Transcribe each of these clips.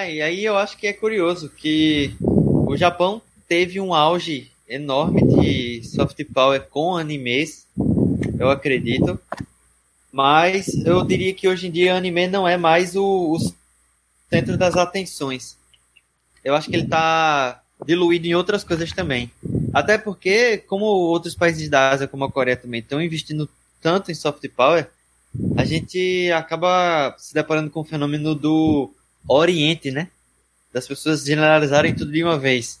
É, e aí eu acho que é curioso que o Japão teve um auge enorme de soft power com animes, eu acredito. Mas eu diria que hoje em dia anime não é mais o, o centro das atenções. Eu acho que ele está diluído em outras coisas também. Até porque, como outros países da Ásia, como a Coreia também, estão investindo tanto em soft power, a gente acaba se deparando com o fenômeno do Oriente, né? Das pessoas generalizarem tudo de uma vez.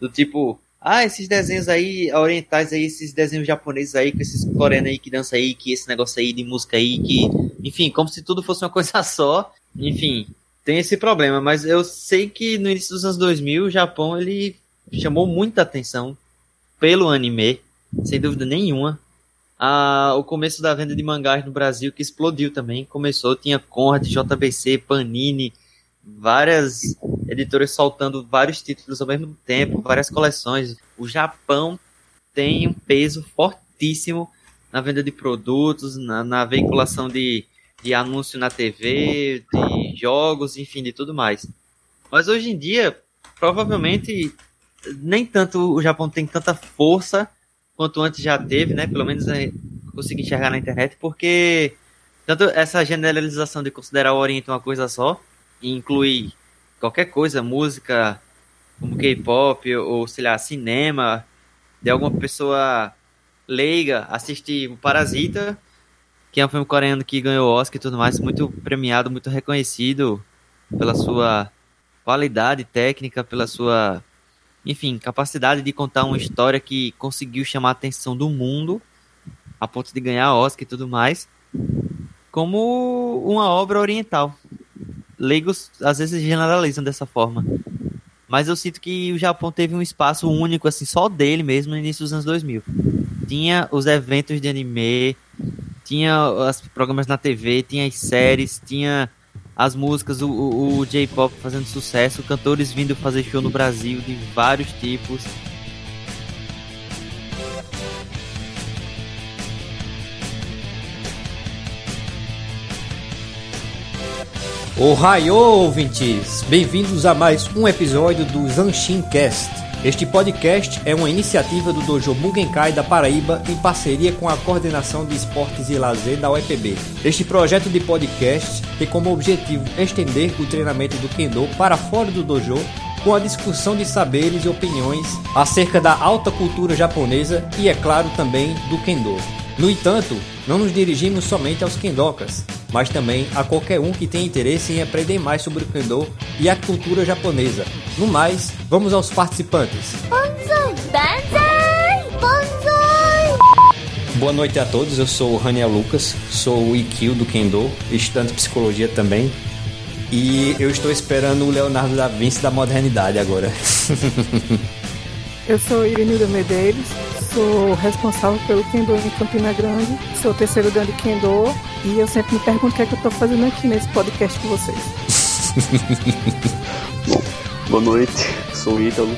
Do tipo, ah, esses desenhos aí, orientais aí, esses desenhos japoneses aí, com esses coreanos aí que dançam aí, que esse negócio aí de música aí, que. Enfim, como se tudo fosse uma coisa só. Enfim, tem esse problema, mas eu sei que no início dos anos 2000 o Japão ele chamou muita atenção pelo anime, sem dúvida nenhuma. Ah, o começo da venda de mangás no Brasil que explodiu também, começou, tinha Conrad, JBC, Panini, várias editoras soltando vários títulos ao mesmo tempo, várias coleções. O Japão tem um peso fortíssimo na venda de produtos, na, na veiculação de, de anúncio na TV, de jogos, enfim, de tudo mais. Mas hoje em dia, provavelmente, nem tanto o Japão tem tanta força quanto antes já teve, né? Pelo menos é, consegui enxergar na internet, porque tanto essa generalização de considerar o Oriente uma coisa só, e incluir qualquer coisa, música, como K-pop ou, sei lá, cinema, de alguma pessoa leiga assistir o Parasita, que é um filme coreano que ganhou Oscar e tudo mais, muito premiado, muito reconhecido pela sua qualidade técnica, pela sua, enfim, capacidade de contar uma história que conseguiu chamar a atenção do mundo a ponto de ganhar Oscar e tudo mais, como uma obra oriental. Leigos às vezes generalizam dessa forma. Mas eu sinto que o Japão teve um espaço único, assim, só dele mesmo no início dos anos 2000. Tinha os eventos de anime, tinha os programas na TV, tinha as séries, tinha as músicas, o, o, o J-pop fazendo sucesso, cantores vindo fazer show no Brasil de vários tipos. Ohio, ouvintes! Bem-vindos a mais um episódio do Zanshin Cast. Este podcast é uma iniciativa do Dojo Mugenkai da Paraíba em parceria com a Coordenação de Esportes e Lazer da UEPB. Este projeto de podcast tem como objetivo estender o treinamento do Kendo para fora do dojo com a discussão de saberes e opiniões acerca da alta cultura japonesa e, é claro, também do Kendo. No entanto, não nos dirigimos somente aos kendokas, mas também a qualquer um que tenha interesse em aprender mais sobre o kendo e a cultura japonesa. No mais, vamos aos participantes. Banzai! Banzai! Banzai! Boa noite a todos, eu sou o Raniel Lucas, sou o Ikkyo do Kendo, estudante de psicologia também. E eu estou esperando o Leonardo da Vinci da modernidade agora. eu sou Irenilda Medeiros, sou responsável pelo Kendo em Campina Grande, sou o terceiro dan de Kendo e eu sempre me pergunto o que é que eu estou fazendo aqui nesse podcast com vocês. Bom, boa noite, sou o Ítalo,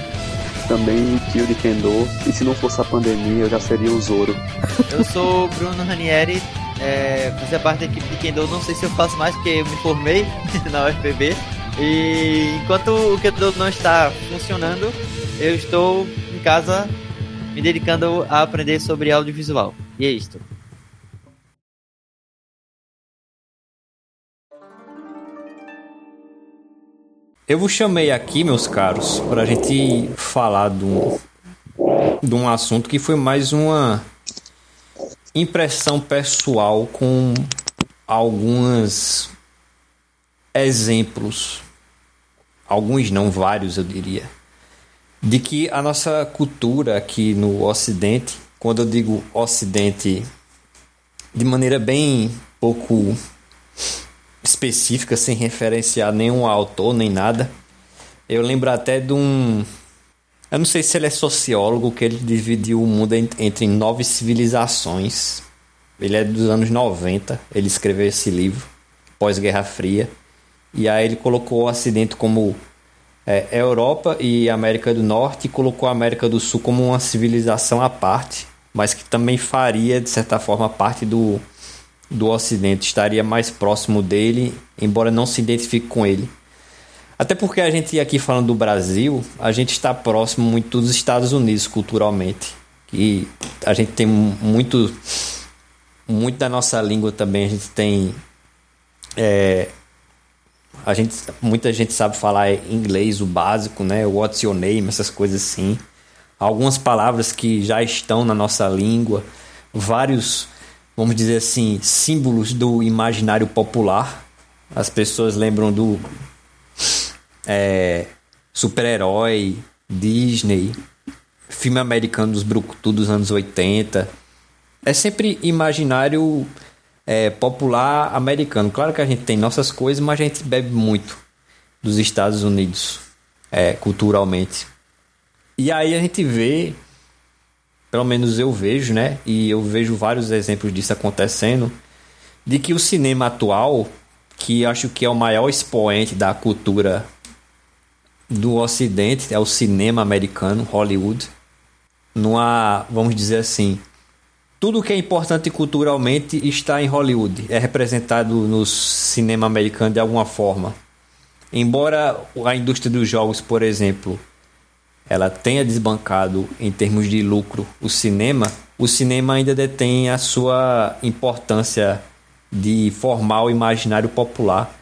também tio de Kendo, e se não fosse a pandemia eu já seria o Zoro. Eu sou o Bruno Ranieri, é, fazia parte da equipe de Kendo, não sei se eu faço mais porque eu me formei na UFPB, e enquanto o Kendo não está funcionando, eu estou em casa me dedicando a aprender sobre audiovisual. E é isto. Eu vos chamei aqui, meus caros, para a gente falar de um, de um assunto que foi mais uma impressão pessoal com alguns exemplos, alguns não, vários eu diria, de que a nossa cultura aqui no Ocidente, quando eu digo Ocidente de maneira bem pouco específica, sem referenciar nenhum autor nem nada, eu lembro até de um. Eu não sei se ele é sociólogo, que ele dividiu o mundo entre nove civilizações. Ele é dos anos 90, ele escreveu esse livro, pós-Guerra Fria. E aí ele colocou o Ocidente como é, Europa e América do Norte e colocou a América do Sul como uma civilização à parte, mas que também faria, de certa forma, parte do, do Ocidente, estaria mais próximo dele, embora não se identifique com ele. Até porque a gente aqui falando do Brasil, a gente está próximo muito dos Estados Unidos culturalmente. E a gente tem muito muito da nossa língua também, a gente tem é, a gente muita gente sabe falar inglês o básico, né? What's your name, essas coisas assim. Algumas palavras que já estão na nossa língua, vários, vamos dizer assim, símbolos do imaginário popular. As pessoas lembram do é, super-herói, Disney, filme americano dos Brucutu dos anos 80. É sempre imaginário é, popular americano. Claro que a gente tem nossas coisas, mas a gente bebe muito dos Estados Unidos, é, culturalmente. E aí a gente vê, pelo menos eu vejo, né? E eu vejo vários exemplos disso acontecendo, de que o cinema atual, que acho que é o maior expoente da cultura do Ocidente, é o cinema americano, Hollywood. Numa, vamos dizer assim, tudo que é importante culturalmente está em Hollywood, é representado no cinema americano de alguma forma. Embora a indústria dos jogos, por exemplo, ela tenha desbancado em termos de lucro o cinema, o cinema ainda detém a sua importância de formar o imaginário popular.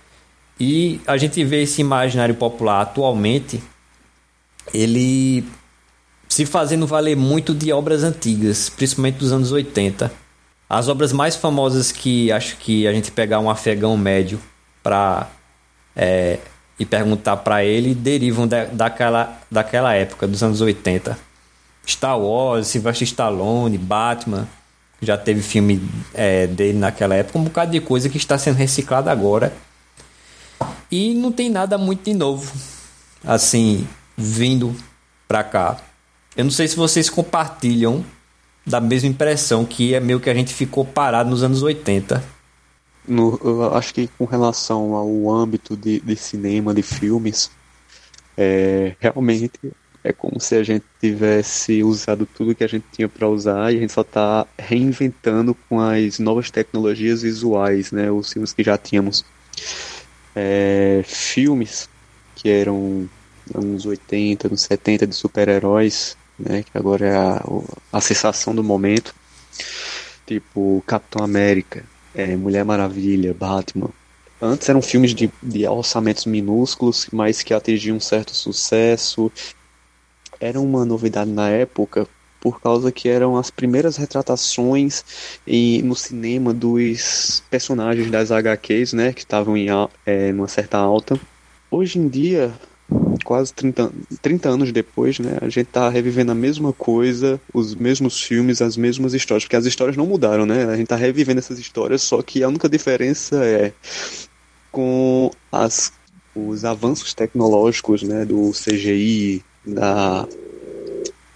E a gente vê esse imaginário popular atualmente, ele se fazendo valer muito de obras antigas, principalmente dos anos 80. As obras mais famosas que acho que a gente pegar um afegão médio para é, e perguntar para ele derivam da, daquela, daquela época, dos anos 80. Star Wars, Sylvester Stallone, Batman, já teve filme é, dele naquela época, um bocado de coisa que está sendo reciclada agora. E não tem nada muito de novo, assim, vindo para cá. Eu não sei se vocês compartilham da mesma impressão que é meio que a gente ficou parado nos anos 80. No, eu acho que com relação ao âmbito de, de cinema, de filmes, é, realmente é como se a gente tivesse usado tudo que a gente tinha para usar e a gente só está reinventando com as novas tecnologias visuais, né, os filmes que já tínhamos. É, filmes que eram anos 80, anos 70 de super-heróis, né, que agora é a, a sensação do momento, tipo Capitão América, é, Mulher Maravilha, Batman. Antes eram filmes de, de orçamentos minúsculos, mas que atingiam um certo sucesso. Era uma novidade na época, por causa que eram as primeiras retratações em, no cinema dos personagens das HQs, né, que estavam em é, certa alta. Hoje em dia, quase 30, 30 anos depois, né, a gente tá revivendo a mesma coisa, os mesmos filmes, as mesmas histórias, porque as histórias não mudaram, né? A gente tá revivendo essas histórias, só que a única diferença é com as, os avanços tecnológicos, né, do CGI, da,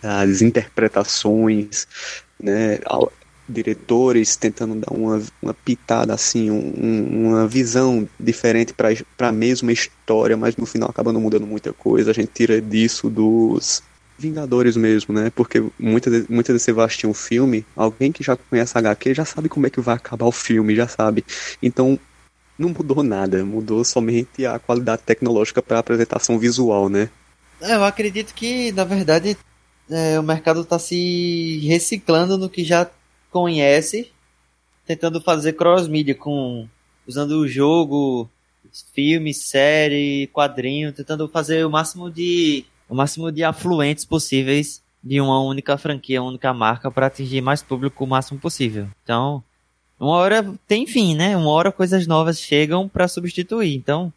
das interpretações, né, diretores tentando dar uma, uma pitada assim, um, uma visão diferente para a mesma história, mas no final acaba não mudando muita coisa. A gente tira disso dos Vingadores mesmo, né? Porque muitas muita vezes você vai assistir um filme, alguém que já conhece a HQ já sabe como é que vai acabar o filme, já sabe. Então não mudou nada, mudou somente a qualidade tecnológica para apresentação visual, né? É, eu acredito que, na verdade, é, o mercado está se reciclando no que já conhece, tentando fazer cross-mídia com usando o jogo, filme, série, quadrinho, tentando fazer o máximo de o máximo de afluentes possíveis de uma única franquia, uma única marca para atingir mais público o máximo possível. Então, uma hora tem fim, né? Uma hora coisas novas chegam para substituir. Então,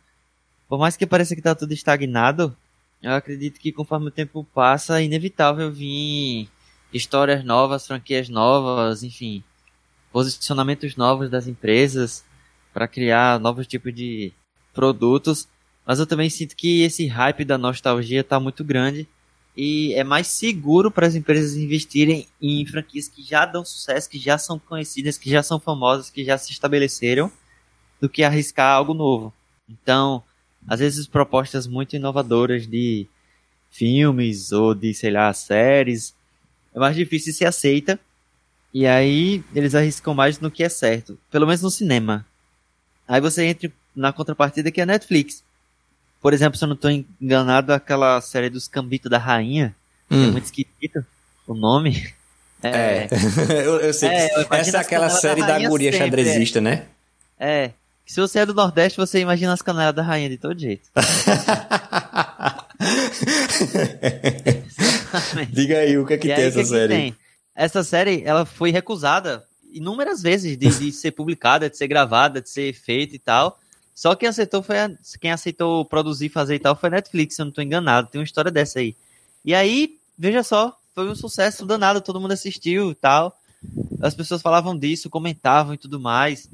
por mais que pareça que tá tudo estagnado, eu acredito que conforme o tempo passa, é inevitável vir histórias novas, franquias novas, enfim, posicionamentos novos das empresas para criar novos tipos de produtos. Mas eu também sinto que esse hype da nostalgia está muito grande e é mais seguro para as empresas investirem em franquias que já dão sucesso, que já são conhecidas, que já são famosas, que já se estabeleceram, do que arriscar algo novo. Então, às vezes propostas muito inovadoras de filmes ou de, sei lá, séries é mais difícil se aceita. E aí eles arriscam mais no que é certo. Pelo menos no cinema. Aí você entra na contrapartida que é a Netflix. por exemplo, se eu não estou enganado, aquela série dos Cambito da Rainha, hum. é muito esquisito o nome. É, é. eu, eu, sei. É, eu essa é aquela série da, da guria sempre, xadrezista, né? É. Se você é do Nordeste, você imagina as canelas da rainha de todo jeito. Diga aí o que é que e tem essa que série. Tem? Essa série, ela foi recusada inúmeras vezes de, de ser publicada, de ser gravada, de ser feita e tal. Só quem aceitou foi a, quem aceitou produzir, fazer e tal foi a Netflix, se eu não estou enganado. Tem uma história dessa aí. E aí, veja só, foi um sucesso danado, todo mundo assistiu e tal. As pessoas falavam disso, comentavam e tudo mais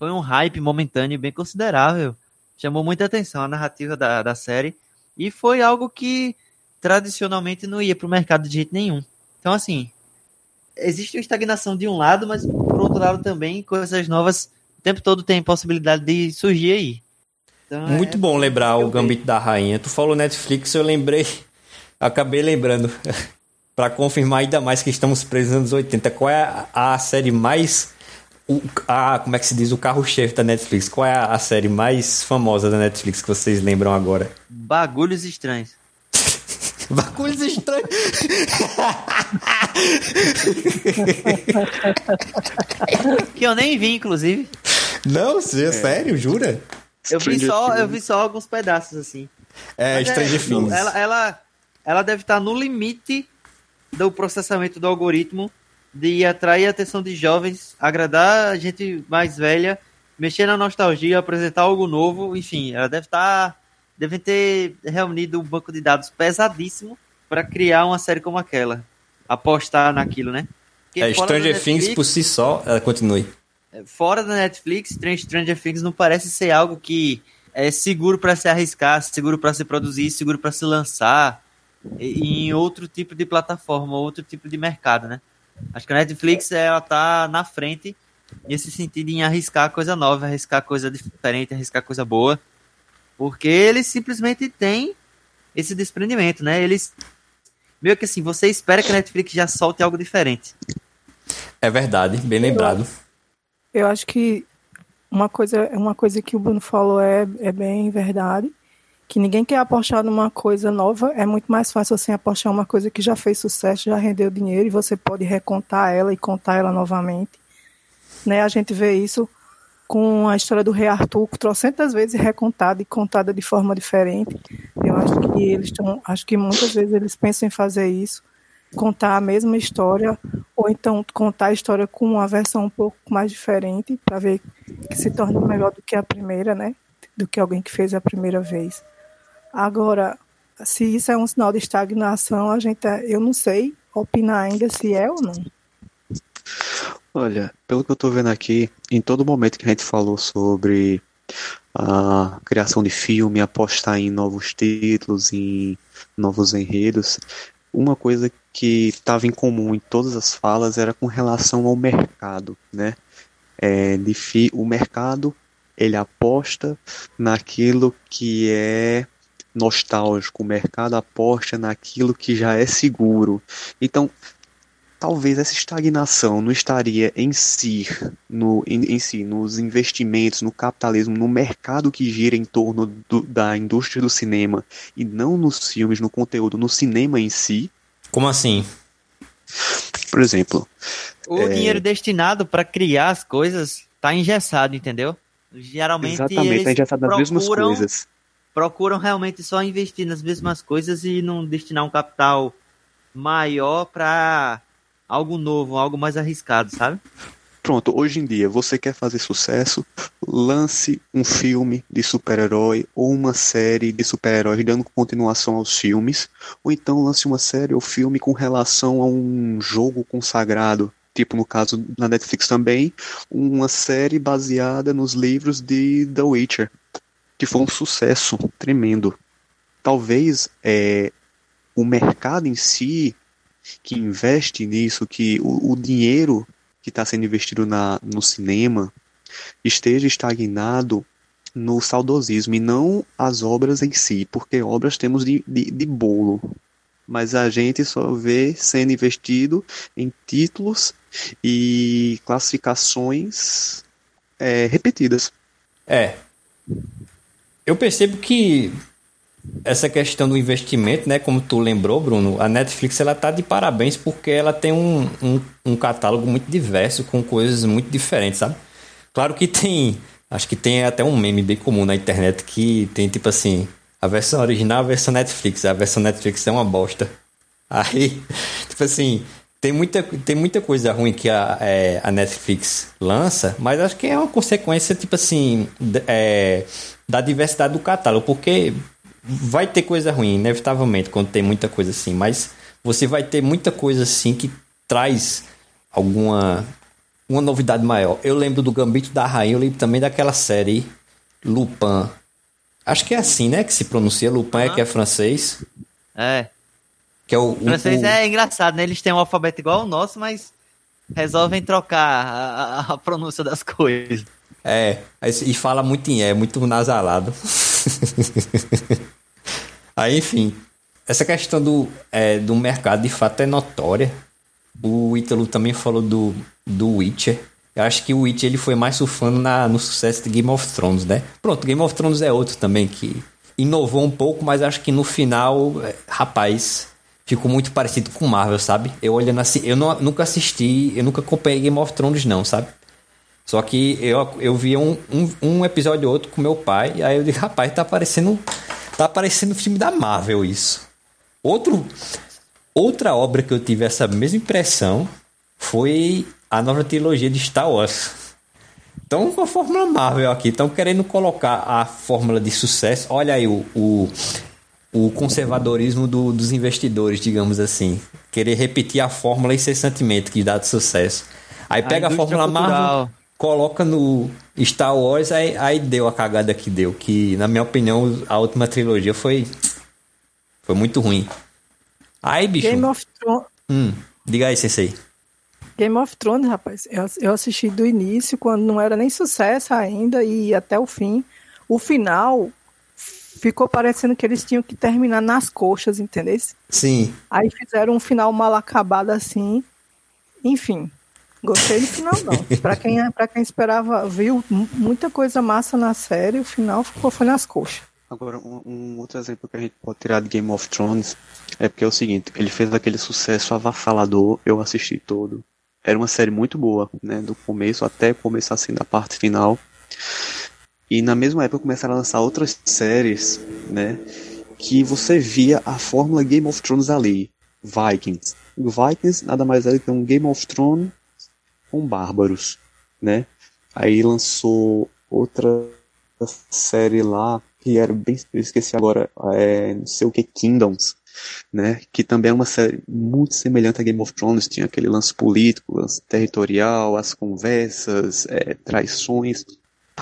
foi um hype momentâneo bem considerável. Chamou muita atenção a narrativa da, da série e foi algo que tradicionalmente não ia para o mercado de jeito nenhum. Então, assim, existe uma estagnação de um lado, mas por outro lado também coisas novas o tempo todo tem possibilidade de surgir aí. Então, Muito é, bom lembrar o Gambito da Rainha. Tu falou Netflix, eu lembrei, acabei lembrando, para confirmar ainda mais que estamos presos nos anos 80. Qual é a série mais o, a, como é que se diz, o carro-chefe da Netflix. Qual é a, a, série mais famosa da Netflix que vocês lembram agora? Bagulhos Estranhos. Bagulhos Estranhos. que eu nem vi, inclusive. Não, você, é. sério, jura? Eu vi, só, eu vi só alguns pedaços, assim. É, Mas Stranger é, Things. Ela, ela, ela deve estar no limite do processamento do algoritmo de atrair a atenção de jovens, agradar a gente mais velha, mexer na nostalgia, apresentar algo novo, enfim, ela deve estar. Tá, deve ter reunido um banco de dados pesadíssimo para criar uma série como aquela. Apostar naquilo, né? Porque é, Stranger Netflix, Things por si só, ela continue. É, fora da Netflix, Stranger Things não parece ser algo que é seguro para se arriscar, seguro para se produzir, seguro para se lançar em outro tipo de plataforma, outro tipo de mercado, né? Acho que a Netflix ela tá na frente nesse sentido em arriscar coisa nova, arriscar coisa diferente, arriscar coisa boa. Porque eles simplesmente têm esse desprendimento, né? Eles meio que assim, você espera que a Netflix já solte algo diferente. É verdade, bem lembrado. Eu, eu acho que uma coisa, uma coisa que o Bruno falou é, é bem verdade que ninguém quer apostar numa coisa nova, é muito mais fácil você apostar uma coisa que já fez sucesso, já rendeu dinheiro e você pode recontar ela e contar ela novamente. Né? A gente vê isso com a história do Rei Arthur, trocentas vezes recontada e contada de forma diferente. Eu acho que eles estão, acho que muitas vezes eles pensam em fazer isso, contar a mesma história ou então contar a história com uma versão um pouco mais diferente para ver que se torne melhor do que a primeira, né? Do que alguém que fez a primeira vez. Agora, se isso é um sinal de estagnação, a gente, é, eu não sei opinar ainda se é ou não. Olha, pelo que eu estou vendo aqui, em todo momento que a gente falou sobre a criação de filme, apostar em novos títulos, em novos enredos, uma coisa que estava em comum em todas as falas era com relação ao mercado, né? É, de fi, o mercado ele aposta naquilo que é nostálgico, o mercado aposta naquilo que já é seguro. Então, talvez essa estagnação não estaria em si, no, em, em si, nos investimentos, no capitalismo, no mercado que gira em torno do, da indústria do cinema e não nos filmes, no conteúdo, no cinema em si. Como assim? Por exemplo, o é... dinheiro destinado para criar as coisas está engessado, entendeu? Geralmente Exatamente, está engessado nas mesmas coisas procuram realmente só investir nas mesmas coisas e não destinar um capital maior para algo novo, algo mais arriscado, sabe? Pronto, hoje em dia você quer fazer sucesso, lance um filme de super-herói ou uma série de super-heróis dando continuação aos filmes, ou então lance uma série ou filme com relação a um jogo consagrado, tipo no caso da Netflix também, uma série baseada nos livros de The Witcher que foi um sucesso tremendo. Talvez é, o mercado em si que investe nisso, que o, o dinheiro que está sendo investido na, no cinema esteja estagnado no saudosismo e não as obras em si, porque obras temos de, de, de bolo. Mas a gente só vê sendo investido em títulos e classificações é, repetidas. É, eu percebo que essa questão do investimento, né? Como tu lembrou, Bruno, a Netflix ela tá de parabéns porque ela tem um, um, um catálogo muito diverso com coisas muito diferentes, sabe? Claro que tem, acho que tem até um meme bem comum na internet que tem tipo assim, a versão original, a versão Netflix, a versão Netflix é uma bosta. Aí, tipo assim, tem muita, tem muita coisa ruim que a, é, a Netflix lança, mas acho que é uma consequência, tipo assim, é, da diversidade do catálogo, porque vai ter coisa ruim, inevitavelmente, quando tem muita coisa assim, mas você vai ter muita coisa assim que traz alguma uma novidade maior. Eu lembro do Gambito da Rainha, eu lembro também daquela série Lupin. Acho que é assim, né, que se pronuncia Lupin, ah. é que é francês. É. Que é o, o francês o... é engraçado, né? Eles têm um alfabeto igual ao nosso, mas resolvem trocar a, a pronúncia das coisas. É, e fala muito em é, muito nasalado. Aí, enfim, essa questão do, é, do mercado de fato é notória. O Ítalo também falou do, do Witcher. Eu acho que o Witcher ele foi mais surfando na, no sucesso de Game of Thrones, né? Pronto, Game of Thrones é outro também que inovou um pouco, mas acho que no final, é, rapaz, ficou muito parecido com Marvel, sabe? Eu olhando assim, eu não, nunca assisti, eu nunca acompanhei Game of Thrones, não, sabe? Só que eu, eu via um, um, um episódio ou outro com meu pai, e aí eu disse, rapaz, tá parecendo. Tá parecendo filme da Marvel isso. Outro, outra obra que eu tive essa mesma impressão foi a nova trilogia de Star Wars. Então, com a Fórmula Marvel aqui, estão querendo colocar a fórmula de sucesso. Olha aí o, o, o conservadorismo do, dos investidores, digamos assim. Querer repetir a fórmula incessantemente que dá de sucesso. Aí pega a, a Fórmula cultural. Marvel coloca no Star Wars, aí, aí deu a cagada que deu. Que, na minha opinião, a última trilogia foi. Foi muito ruim. Aí, bicho. Game of Thrones. Hum, diga aí, Sensei. Game of Thrones, rapaz, eu, eu assisti do início, quando não era nem sucesso ainda, e até o fim. O final ficou parecendo que eles tinham que terminar nas coxas, entendeu? Sim. Aí fizeram um final mal acabado assim. Enfim, Gostei do final, não. pra, quem, pra quem esperava, viu muita coisa massa na série, o final ficou foi nas coxas. Agora, um, um, outro exemplo que a gente pode tirar de Game of Thrones é porque é o seguinte, ele fez aquele sucesso avassalador, eu assisti todo. Era uma série muito boa, né? Do começo até começar assim da parte final. E na mesma época começaram a lançar outras séries, né? Que você via a fórmula Game of Thrones ali. Vikings. O Vikings nada mais é do que um Game of Thrones com bárbaros, né? Aí lançou outra série lá que era bem eu esqueci agora, é, não sei o que Kingdoms, né? Que também é uma série muito semelhante a Game of Thrones, tinha aquele lance político, lance territorial, as conversas, é, traições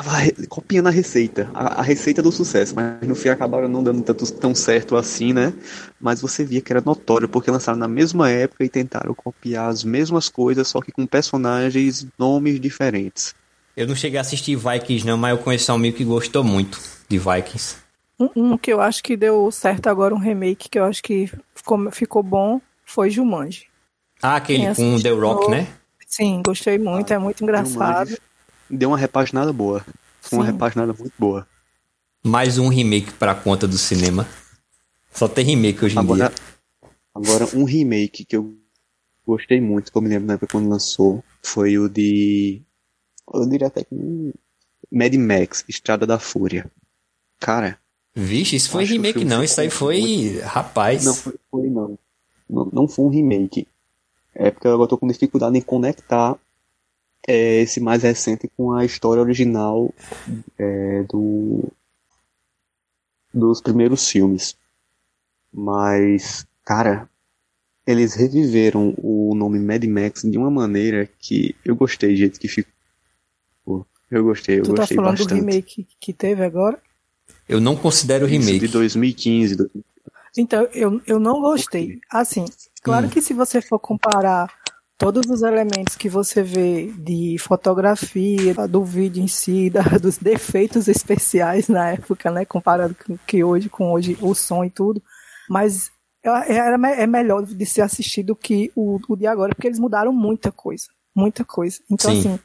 tava copiando a receita, a, a, receita do sucesso, mas no fim acabaram não dando tanto, tão certo assim, né? Mas você via que era notório, porque lançaram na mesma época e tentaram copiar as mesmas coisas, só que com personagens, nomes diferentes. Eu não cheguei a assistir Vikings não, mas eu conheci um amigo que gostou muito de Vikings. Um, um que eu acho que deu certo agora, um remake que eu acho que ficou, ficou bom, foi Jumanji. Ah, aquele com The Rock, né? Sim, gostei muito, ah, é muito engraçado. Jumanji deu uma repaginada boa. Uma repaginada muito boa. Mais um remake pra conta do cinema. Só tem remake hoje em agora, dia. Agora, um remake que eu gostei muito, que eu me lembro na época quando lançou, foi o de. Eu diria até que. Mad Max, Estrada da Fúria. Cara. Vixe, isso foi remake não, isso aí foi. Muito... Rapaz. Não foi, foi não. não. Não foi um remake. É porque eu tô com dificuldade em conectar é esse mais recente com a história original é, do dos primeiros filmes. Mas, cara, eles reviveram o nome Mad Max de uma maneira que eu gostei do jeito que ficou. Eu gostei, eu tu tá gostei tá falando bastante. do remake que teve agora? Eu não considero remake. Isso de 2015. Então, eu, eu não gostei. Assim, claro hum. que se você for comparar todos os elementos que você vê de fotografia, do vídeo em si, da, dos defeitos especiais na época, né, comparado com que hoje, com hoje o som e tudo, mas era, é melhor de ser assistido que o, o de agora, porque eles mudaram muita coisa, muita coisa. Então, Sim. assim,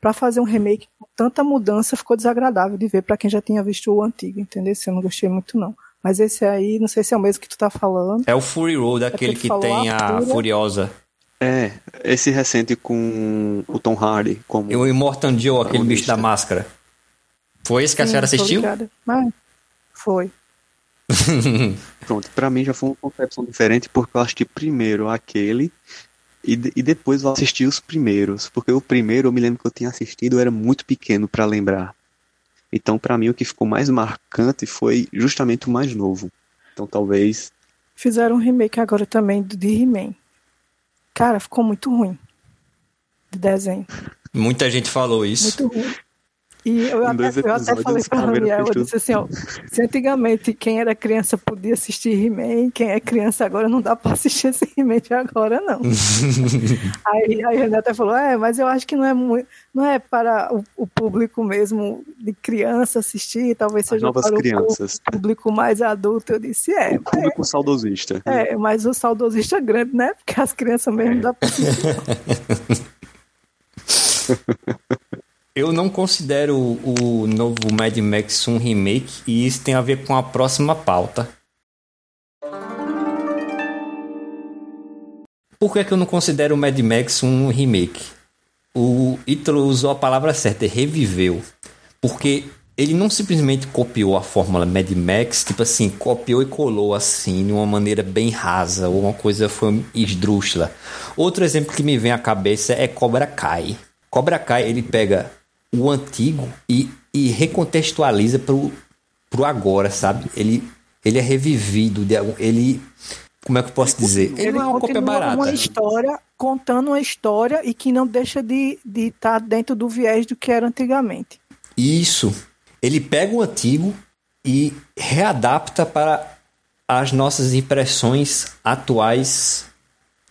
para fazer um remake com tanta mudança, ficou desagradável de ver para quem já tinha visto o antigo, entendeu? Eu não gostei muito, não. Mas esse aí, não sei se é o mesmo que tu tá falando. É o Fury Road, aquele que tem a, a Furiosa. É, esse recente com o Tom Hardy. Como... E o Immortan Joe, aquele bicho da máscara. Foi esse que Sim, a senhora assistiu? Mas foi. Pronto, pra mim já foi uma concepção diferente, porque eu assisti primeiro aquele e, e depois eu assisti os primeiros. Porque o primeiro eu me lembro que eu tinha assistido, eu era muito pequeno para lembrar. Então, para mim, o que ficou mais marcante foi justamente o mais novo. Então, talvez. Fizeram um remake agora também de He-Man. Cara, ficou muito ruim. De desenho. Muita gente falou isso. Muito ruim. E eu, até, eu até falei pra Daniel, eu disse assim, ó, se antigamente quem era criança podia assistir He-Man, quem é criança agora não dá pra assistir esse He-Man agora, não. aí, aí a Renata até falou, é, mas eu acho que não é muito, não é para o, o público mesmo de criança assistir, talvez seja para crianças. o público mais adulto. Eu disse, é. O público é, saudosista. É, mas o saudosista é grande, né? Porque as crianças mesmo é. dá pra assistir. Eu não considero o novo Mad Max um remake e isso tem a ver com a próxima pauta. Por que, é que eu não considero o Mad Max um remake? O Ítalo usou a palavra certa, reviveu. Porque ele não simplesmente copiou a fórmula Mad Max, tipo assim, copiou e colou assim, de uma maneira bem rasa, ou uma coisa foi esdrúxula. Outro exemplo que me vem à cabeça é Cobra Kai. Cobra Kai, ele pega o antigo e, e recontextualiza pro, pro agora, sabe? Ele, ele é revivido, ele. Como é que eu posso dizer? Ele, ele não é uma cópia barata. uma história, contando uma história e que não deixa de estar de tá dentro do viés do que era antigamente. Isso. Ele pega o antigo e readapta para as nossas impressões atuais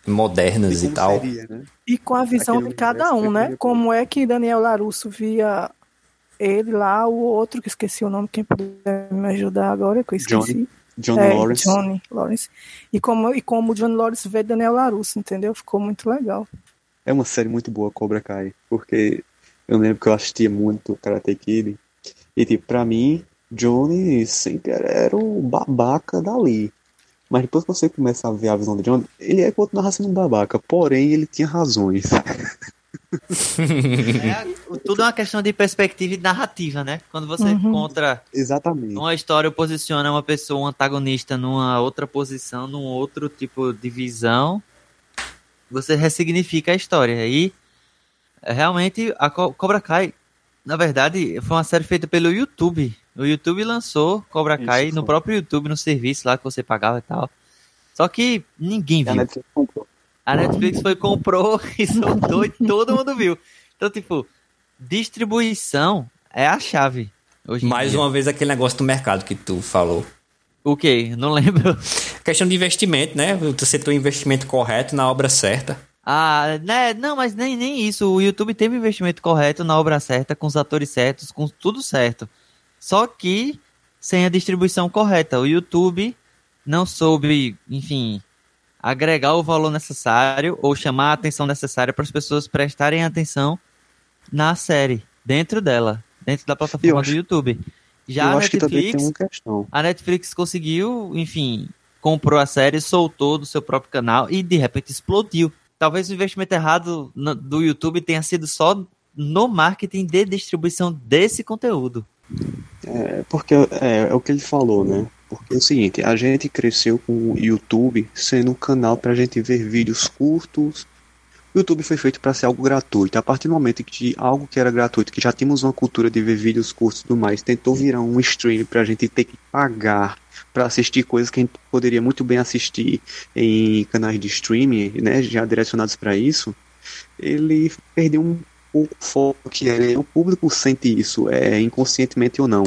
modernas e, e tal. Seria, né? E com a visão Aquele de cada um, né? Como é que Daniel Larusso via ele lá, o outro que esqueci o nome, quem puder me ajudar agora, que eu esqueci. Johnny, John é, Lawrence. Johnny Lawrence. E como, e como o John Lawrence vê Daniel Larusso, entendeu? Ficou muito legal. É uma série muito boa, Cobra Kai, porque eu lembro que eu assistia muito Karate Kid, e tipo, pra mim, Johnny sempre era o babaca dali. Mas depois que você começa a ver a visão de John, ele é continuava sendo um babaca, porém ele tinha razões. É, tudo é uma questão de perspectiva e narrativa, né? Quando você uhum. encontra Exatamente. uma história posiciona uma pessoa, um antagonista, numa outra posição, num outro tipo de visão, você ressignifica a história. E realmente a Cobra Kai, na verdade, foi uma série feita pelo YouTube. O YouTube lançou Cobra Kai Isso, no próprio YouTube, no serviço lá que você pagava e tal. Só que ninguém viu. A Netflix, a Netflix foi, comprou e soltou e todo mundo viu. Então, tipo, distribuição é a chave. Mais uma vez aquele negócio do mercado que tu falou. O quê? Não lembro. Questão de investimento, né? Você ter o investimento correto na obra certa. Ah, né? Não, mas nem, nem isso. O YouTube teve o investimento correto na obra certa, com os atores certos, com tudo certo. Só que sem a distribuição correta. O YouTube não soube, enfim, agregar o valor necessário ou chamar a atenção necessária para as pessoas prestarem atenção na série, dentro dela, dentro da plataforma do YouTube. Já a Netflix, a Netflix conseguiu, enfim, comprou a série, soltou do seu próprio canal e de repente explodiu. Talvez o investimento errado do YouTube tenha sido só no marketing de distribuição desse conteúdo. É, porque é, é, o que ele falou, né? Porque é o seguinte, a gente cresceu com o YouTube sendo um canal para a gente ver vídeos curtos. O YouTube foi feito para ser algo gratuito. A partir do momento que algo que era gratuito, que já tínhamos uma cultura de ver vídeos curtos e tudo mais, tentou virar um stream para a gente ter que pagar para assistir coisas que a gente poderia muito bem assistir em canais de streaming, né, já direcionados para isso, ele perdeu um o foco que é, o público sente isso, é inconscientemente ou não.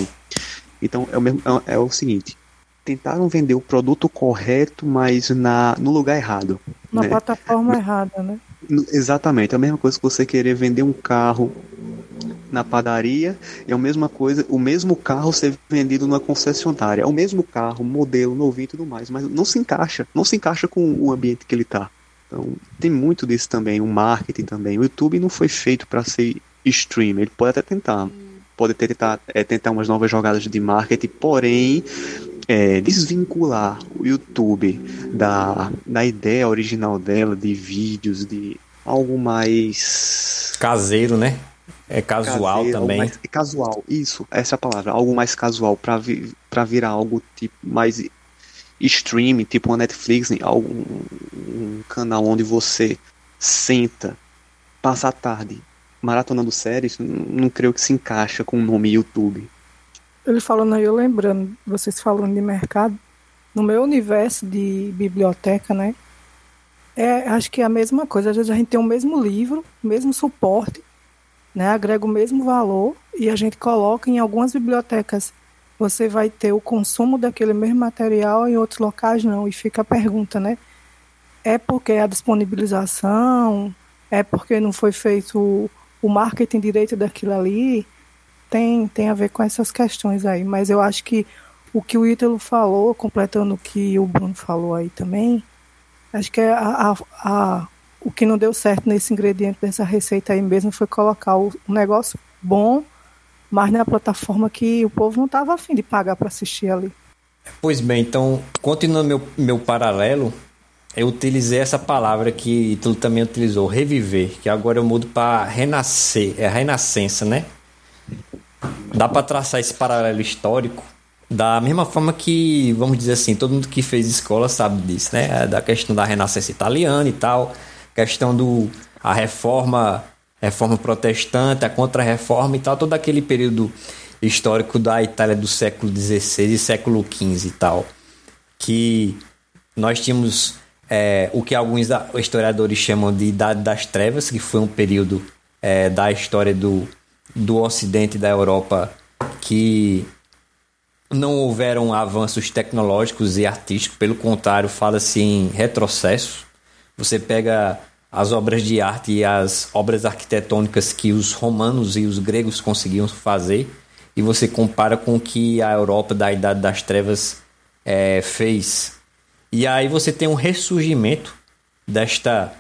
Então é o, mesmo, é, é o seguinte: tentaram vender o produto correto, mas na, no lugar errado. Na né? plataforma errada, né? Exatamente, é a mesma coisa que você querer vender um carro na padaria, é a mesma coisa, o mesmo carro ser vendido numa concessionária, é o mesmo carro, modelo, novinho e tudo mais, mas não se encaixa, não se encaixa com o ambiente que ele está. Então, tem muito disso também, o marketing também. O YouTube não foi feito para ser streamer, ele pode até tentar. Pode tentar, é, tentar umas novas jogadas de marketing, porém, é, desvincular o YouTube da, da ideia original dela de vídeos, de algo mais caseiro, né? É casual caseiro, também. Mais, é casual, isso, essa é a palavra, algo mais casual para vi, para virar algo tipo mais streaming, tipo uma Netflix, algum um canal onde você senta, passa a tarde maratonando séries, não creio que se encaixa com o nome YouTube. Ele falando aí, eu lembrando, vocês falando de mercado, no meu universo de biblioteca, né? É, acho que é a mesma coisa. Às vezes a gente tem o mesmo livro, o mesmo suporte, né? Agrega o mesmo valor e a gente coloca em algumas bibliotecas. Você vai ter o consumo daquele mesmo material, em outros locais não. E fica a pergunta, né? É porque a disponibilização, é porque não foi feito o, marketing direito daquilo ali tem, tem a ver com essas questões aí. Mas eu acho que o que o Ítalo falou, completando o que o Bruno falou aí também, acho que é a, a, a, o que não deu certo nesse ingrediente dessa receita aí mesmo foi colocar o, negócio bom, mas na plataforma que o povo não estava afim de pagar para assistir ali. Pois bem, então, continuando meu, meu paralelo, eu utilizei essa palavra que tu também utilizou, reviver, que agora eu mudo para renascer, é renascença, né? dá para traçar esse paralelo histórico da mesma forma que, vamos dizer assim, todo mundo que fez escola sabe disso, né? Da questão da Renascença italiana e tal, questão do a reforma, reforma protestante, a contra-reforma e tal, todo aquele período histórico da Itália do século XVI e século XV e tal, que nós tínhamos é, o que alguns historiadores chamam de Idade das Trevas, que foi um período é, da história do do Ocidente da Europa que não houveram avanços tecnológicos e artísticos, pelo contrário, fala-se em retrocesso. Você pega as obras de arte e as obras arquitetônicas que os romanos e os gregos conseguiam fazer, e você compara com o que a Europa da Idade das Trevas é, fez. E aí você tem um ressurgimento desta,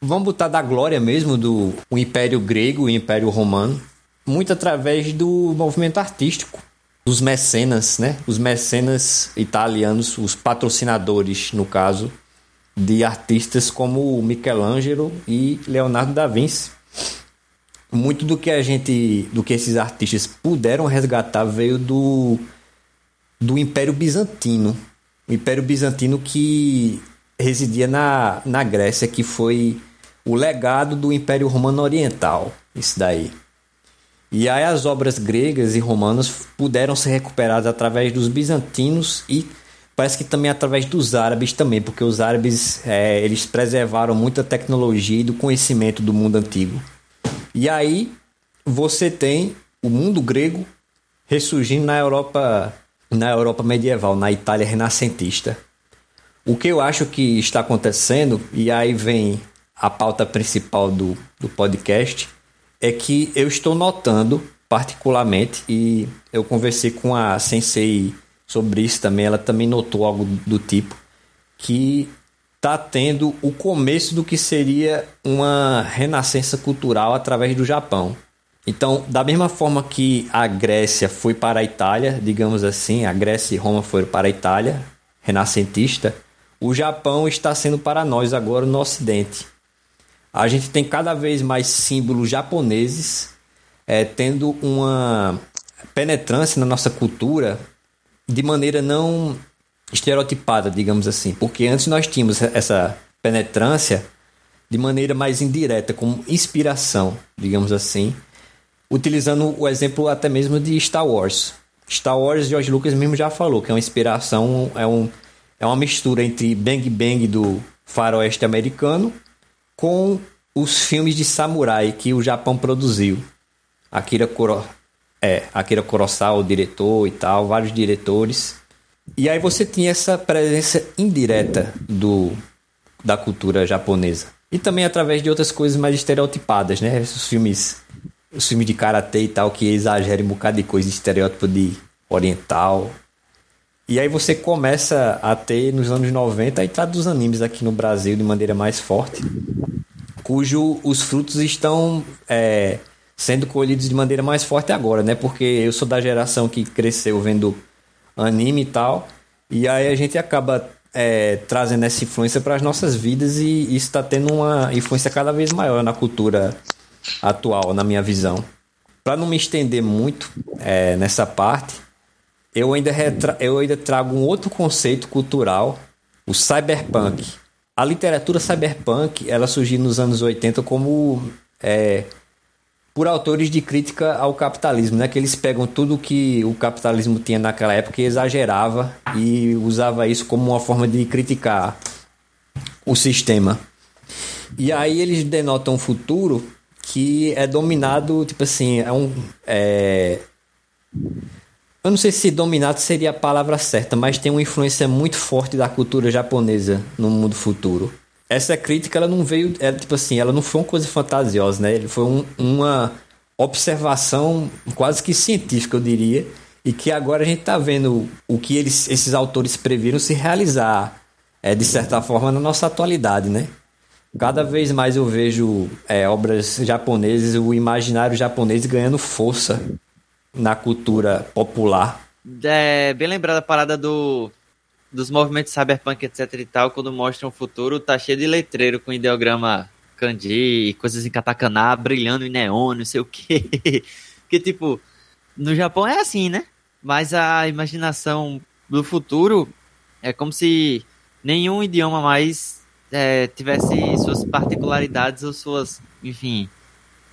vamos botar da glória mesmo, do o Império Grego e Império Romano, muito através do movimento artístico, dos mecenas, né? Os mecenas italianos, os patrocinadores, no caso, de artistas como Michelangelo e Leonardo da Vinci. Muito do que a gente, do que esses artistas puderam resgatar veio do do Império Bizantino. O Império Bizantino que residia na, na Grécia, que foi o legado do Império Romano Oriental. Isso daí. E aí as obras gregas e romanas puderam ser recuperadas através dos bizantinos e parece que também através dos árabes também, porque os árabes é, eles preservaram muita tecnologia e do conhecimento do mundo antigo. E aí você tem o mundo grego ressurgindo na Europa, na Europa medieval, na Itália renascentista. O que eu acho que está acontecendo, e aí vem a pauta principal do, do podcast, é que eu estou notando particularmente e eu conversei com a sensei sobre isso também, ela também notou algo do tipo que está tendo o começo do que seria uma renascença cultural através do Japão. Então, da mesma forma que a Grécia foi para a Itália, digamos assim, a Grécia e Roma foram para a Itália, renascentista, o Japão está sendo para nós agora no Ocidente a gente tem cada vez mais símbolos japoneses é, tendo uma penetrância na nossa cultura de maneira não estereotipada, digamos assim. Porque antes nós tínhamos essa penetrância de maneira mais indireta, como inspiração, digamos assim, utilizando o exemplo até mesmo de Star Wars. Star Wars, George Lucas mesmo já falou que é uma inspiração, é, um, é uma mistura entre Bang Bang do faroeste americano com os filmes de samurai que o Japão produziu. Akira, Kuro, é, Akira Kurosawa, o diretor e tal, vários diretores. E aí você tinha essa presença indireta do, da cultura japonesa. E também através de outras coisas mais estereotipadas, né? Os filmes, os filmes de karatê e tal, que exageram um bocado de coisa de estereótipo de oriental. E aí você começa a ter, nos anos 90, a entrada dos animes aqui no Brasil de maneira mais forte cujo os frutos estão é, sendo colhidos de maneira mais forte agora, né? Porque eu sou da geração que cresceu vendo anime e tal, E aí a gente acaba é, trazendo essa influência para as nossas vidas e isso está tendo uma influência cada vez maior na cultura atual, na minha visão. Para não me estender muito é, nessa parte, eu ainda, retra eu ainda trago um outro conceito cultural, o cyberpunk. A literatura cyberpunk ela surgiu nos anos 80 como é, por autores de crítica ao capitalismo, né? Que eles pegam tudo que o capitalismo tinha naquela época e exagerava e usava isso como uma forma de criticar o sistema. E aí eles denotam um futuro que é dominado, tipo assim, é um. É... Eu não sei se dominado seria a palavra certa, mas tem uma influência muito forte da cultura japonesa no mundo futuro essa crítica ela não veio, é, tipo assim, ela não foi uma coisa fantasiosa, né? Ele foi um, uma observação quase que científica, eu diria, e que agora a gente está vendo o que eles, esses autores previram se realizar, é, de certa forma, na nossa atualidade, né? Cada vez mais eu vejo é, obras japonesas, o imaginário japonês ganhando força na cultura popular. É bem lembrada a parada do dos movimentos cyberpunk, etc e tal, quando mostram o futuro, tá cheio de letreiro com ideograma kanji, coisas em katakana, brilhando em neon, não sei o que. que tipo, no Japão é assim, né? Mas a imaginação do futuro é como se nenhum idioma mais é, tivesse suas particularidades ou suas, enfim,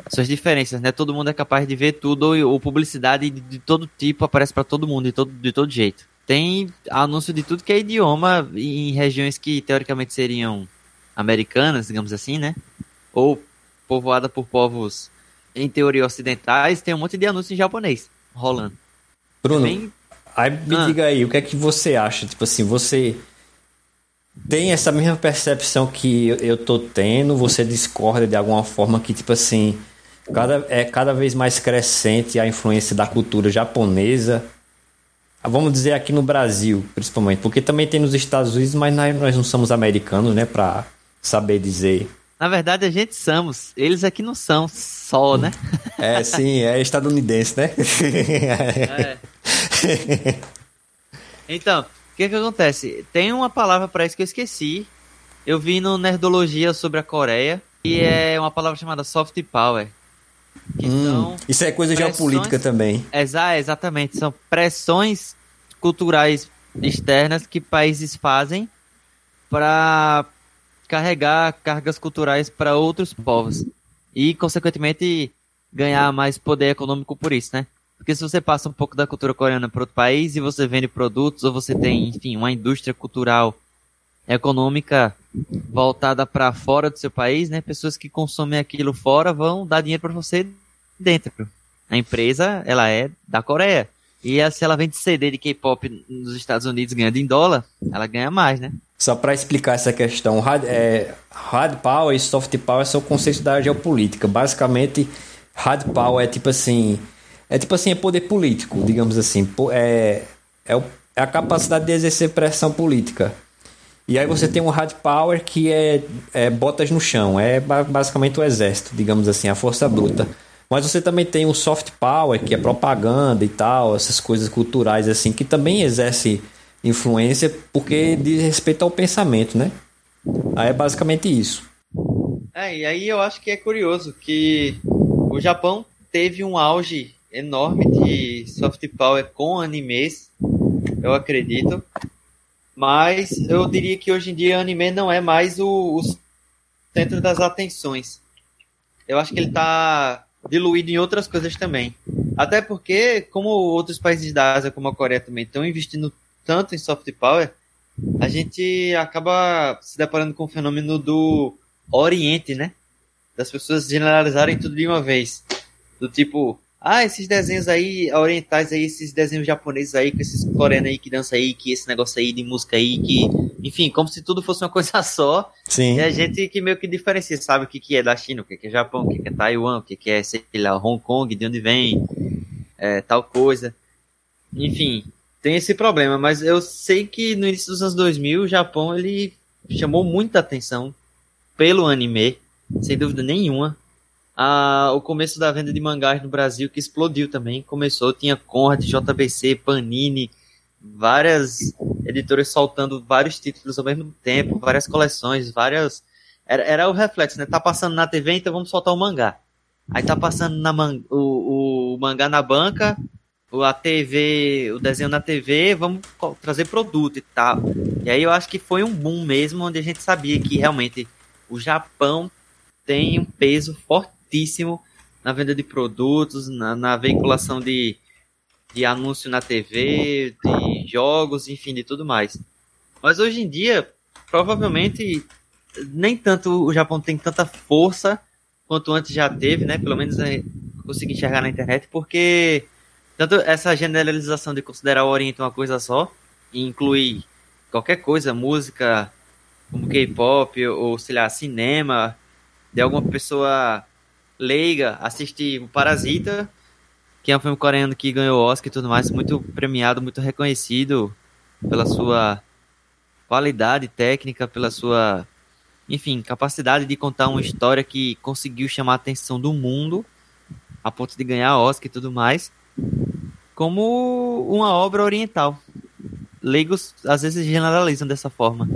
suas diferenças, né? Todo mundo é capaz de ver tudo ou publicidade de, de todo tipo aparece para todo mundo de todo, de todo jeito tem anúncio de tudo que é idioma em regiões que teoricamente seriam americanas, digamos assim, né? Ou povoada por povos em teoria ocidentais, tem um monte de anúncio em japonês rolando. Bruno, Bem... aí me ah. diga aí, o que é que você acha? Tipo assim, você tem essa mesma percepção que eu tô tendo, você discorda de alguma forma que, tipo assim, cada, é cada vez mais crescente a influência da cultura japonesa vamos dizer aqui no Brasil, principalmente, porque também tem nos Estados Unidos, mas nós não somos americanos, né, para saber dizer. Na verdade, a gente somos. Eles aqui não são só, né? É, sim, é estadunidense, né? É. Então, o que que acontece? Tem uma palavra para isso que eu esqueci. Eu vi no Nerdologia sobre a Coreia, e é uma palavra chamada soft power. Hum, isso é coisa geopolítica também. Exa exatamente. São pressões culturais externas que países fazem para carregar cargas culturais para outros povos e, consequentemente, ganhar mais poder econômico por isso, né? Porque se você passa um pouco da cultura coreana para outro país e você vende produtos ou você tem, enfim, uma indústria cultural econômica voltada para fora do seu país, né? Pessoas que consomem aquilo fora vão dar dinheiro para você dentro. A empresa, ela é da Coreia. E se ela vende CD de K-pop nos Estados Unidos ganhando em dólar, ela ganha mais, né? Só para explicar essa questão, hard, é, hard power e soft power são conceitos da geopolítica. Basicamente, hard power é tipo assim, é tipo assim, é poder político, digamos assim, é, é, é a capacidade de exercer pressão política. E aí você tem um hard power que é, é botas no chão, é basicamente o exército, digamos assim, a força bruta. Mas você também tem o soft power, que é propaganda e tal, essas coisas culturais assim, que também exerce influência porque diz respeito ao pensamento, né? Aí é basicamente isso. É, e aí eu acho que é curioso que o Japão teve um auge enorme de soft power com animes, eu acredito. Mas eu diria que hoje em dia anime não é mais o, o centro das atenções. Eu acho que ele está diluído em outras coisas também. Até porque, como outros países da Ásia, como a Coreia também, estão investindo tanto em soft power, a gente acaba se deparando com o fenômeno do Oriente, né? Das pessoas generalizarem tudo de uma vez. Do tipo, ah, esses desenhos aí orientais aí, esses desenhos japoneses aí, com esses coreanos aí que dançam aí, que esse negócio aí de música aí, que, enfim, como se tudo fosse uma coisa só. Sim. E a gente que meio que diferencia, sabe o que, que é da China, o que, que é Japão, o que, que é Taiwan, o que, que é, sei lá, Hong Kong, de onde vem, é, tal coisa. Enfim, tem esse problema, mas eu sei que no início dos anos 2000 o Japão ele chamou muita atenção pelo anime, sem dúvida nenhuma a, o começo da venda de mangás no Brasil, que explodiu também. Começou, tinha Conrad, JBC, Panini, várias editoras soltando vários títulos ao mesmo tempo, várias coleções, várias. Era, era o reflexo, né? Tá passando na TV, então vamos soltar o mangá. Aí tá passando na man... o, o mangá na banca, a TV, o desenho na TV, vamos trazer produto e tal. E aí eu acho que foi um boom mesmo, onde a gente sabia que realmente o Japão tem um peso fortíssimo na venda de produtos, na, na veiculação de, de anúncio na TV, de jogos, enfim, de tudo mais. Mas hoje em dia, provavelmente, nem tanto o Japão tem tanta força quanto antes já teve, né? Pelo menos é, consegui enxergar na internet, porque tanto essa generalização de considerar o Oriente uma coisa só, e incluir qualquer coisa, música, como K-pop, ou sei lá, cinema, de alguma pessoa leiga assistir o Parasita, que é um filme coreano que ganhou Oscar e tudo mais, muito premiado, muito reconhecido pela sua qualidade técnica, pela sua, enfim, capacidade de contar uma história que conseguiu chamar a atenção do mundo a ponto de ganhar Oscar e tudo mais, como uma obra oriental. Leigos às vezes generalizam dessa forma.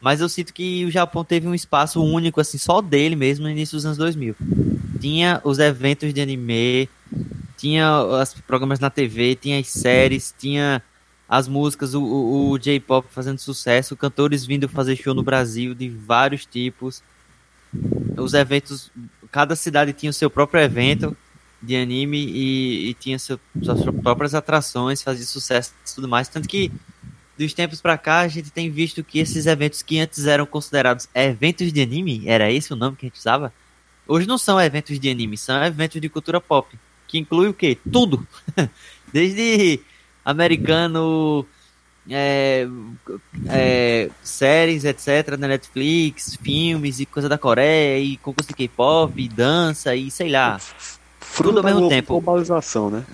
Mas eu sinto que o Japão teve um espaço único, assim, só dele mesmo no início dos anos 2000. Tinha os eventos de anime, tinha os programas na TV, tinha as séries, tinha as músicas, o, o, o J-pop fazendo sucesso, cantores vindo fazer show no Brasil de vários tipos. Os eventos, cada cidade tinha o seu próprio evento de anime e, e tinha seu, suas próprias atrações, fazia sucesso e tudo mais. Tanto que dos tempos para cá, a gente tem visto que esses eventos que antes eram considerados eventos de anime, era esse o nome que a gente usava, hoje não são eventos de anime, são eventos de cultura pop, que inclui o quê? Tudo. Desde americano, é, é, séries, etc, na Netflix, filmes e coisa da Coreia, e concurso de K-pop, dança e sei lá. Fruto tudo ao mesmo tempo. Globalização, né?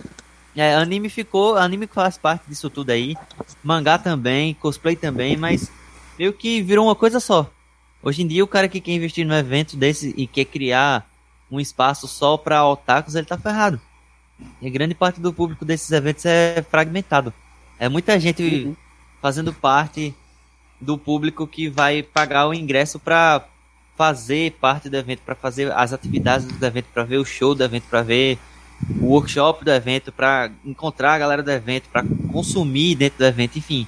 É, anime ficou, anime faz parte disso tudo aí. Mangá também, cosplay também, mas meio que virou uma coisa só. Hoje em dia o cara que quer investir num evento desse e quer criar um espaço só para otakus, ele tá ferrado. E grande parte do público desses eventos é fragmentado. É muita gente uhum. fazendo parte do público que vai pagar o ingresso para fazer parte do evento, para fazer as atividades do evento, para ver o show do evento, para ver o workshop do evento, para encontrar a galera do evento, para consumir dentro do evento, enfim.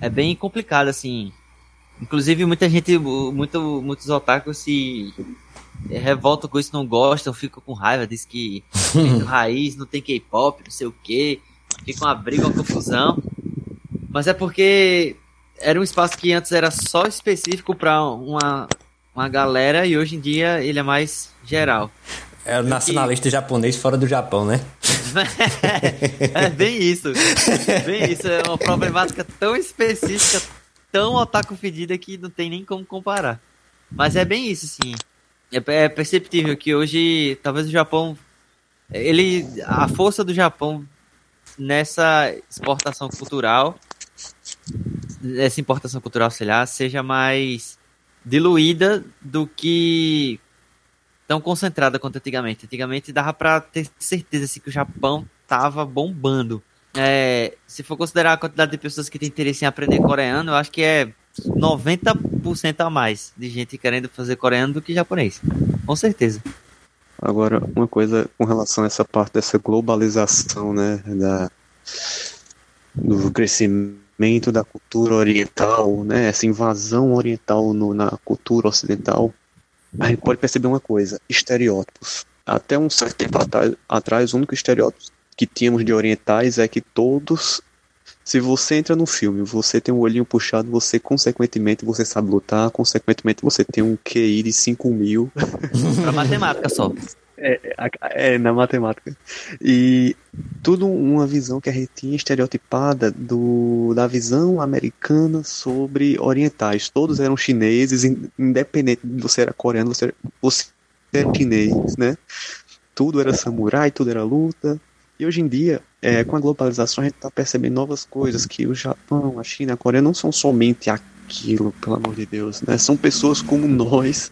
É bem complicado, assim. Inclusive, muita gente, muito, muitos otakus se revoltam com isso, não gostam, ficam com raiva, diz que tem raiz, não tem K-pop, não sei o que, fica uma briga, uma confusão. Mas é porque era um espaço que antes era só específico para uma, uma galera e hoje em dia ele é mais geral. É o nacionalista japonês fora do Japão, né? é bem isso. Bem isso. É uma problemática tão específica, tão otaku fedida que não tem nem como comparar. Mas é bem isso, sim. É, é perceptível que hoje, talvez o Japão. Ele. A força do Japão nessa exportação cultural. Essa importação cultural, sei lá, seja mais diluída do que tão concentrada quanto antigamente. Antigamente dava para ter certeza assim, que o Japão tava bombando. É, se for considerar a quantidade de pessoas que têm interesse em aprender coreano, eu acho que é 90% a mais de gente querendo fazer coreano do que japonês. Com certeza. Agora, uma coisa com relação a essa parte dessa globalização, né, da, do crescimento da cultura oriental, né, essa invasão oriental no, na cultura ocidental, a gente pode perceber uma coisa: estereótipos. Até um certo tempo atrás, o único estereótipo que tínhamos de orientais é que todos se você entra no filme, você tem um olhinho puxado, você consequentemente você sabe lutar, consequentemente você tem um QI de 5 mil. pra matemática só. É, é, na matemática. E tudo uma visão que a gente tinha estereotipada do, da visão americana sobre orientais. Todos eram chineses, independente de você era coreano, você era, você era chinês, né? Tudo era samurai, tudo era luta. E hoje em dia, é, com a globalização, a gente está percebendo novas coisas, que o Japão, a China, a Coreia não são somente aquilo, pelo amor de Deus, né? São pessoas como nós,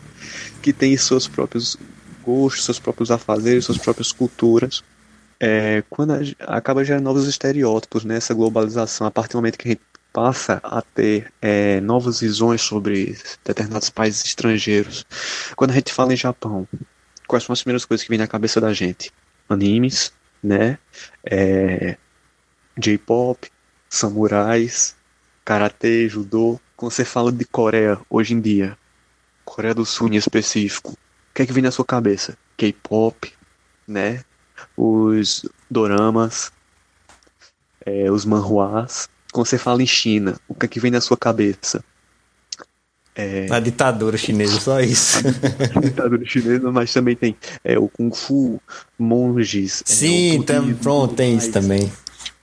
que têm seus próprios gostos, seus próprios afazeres, suas próprias culturas. É, quando a, acaba gerando novos estereótipos nessa né, globalização, a partir do momento que a gente passa a ter é, novas visões sobre determinados países estrangeiros. Quando a gente fala em Japão, quais são as primeiras coisas que vêm na cabeça da gente? Animes, né? É, J-pop, samurais, karatê, judô. Quando você fala de Coreia hoje em dia, Coreia do Sul em específico, o que é que vem na sua cabeça? K-pop, né? Os doramas, é, os manhuás. Quando você fala em China, o que é que vem na sua cabeça? É... A ditadura chinesa, só isso. A ditadura chinesa, mas também tem é, o Kung Fu, monges. É, Sim, é, tam, pronto, tem isso também.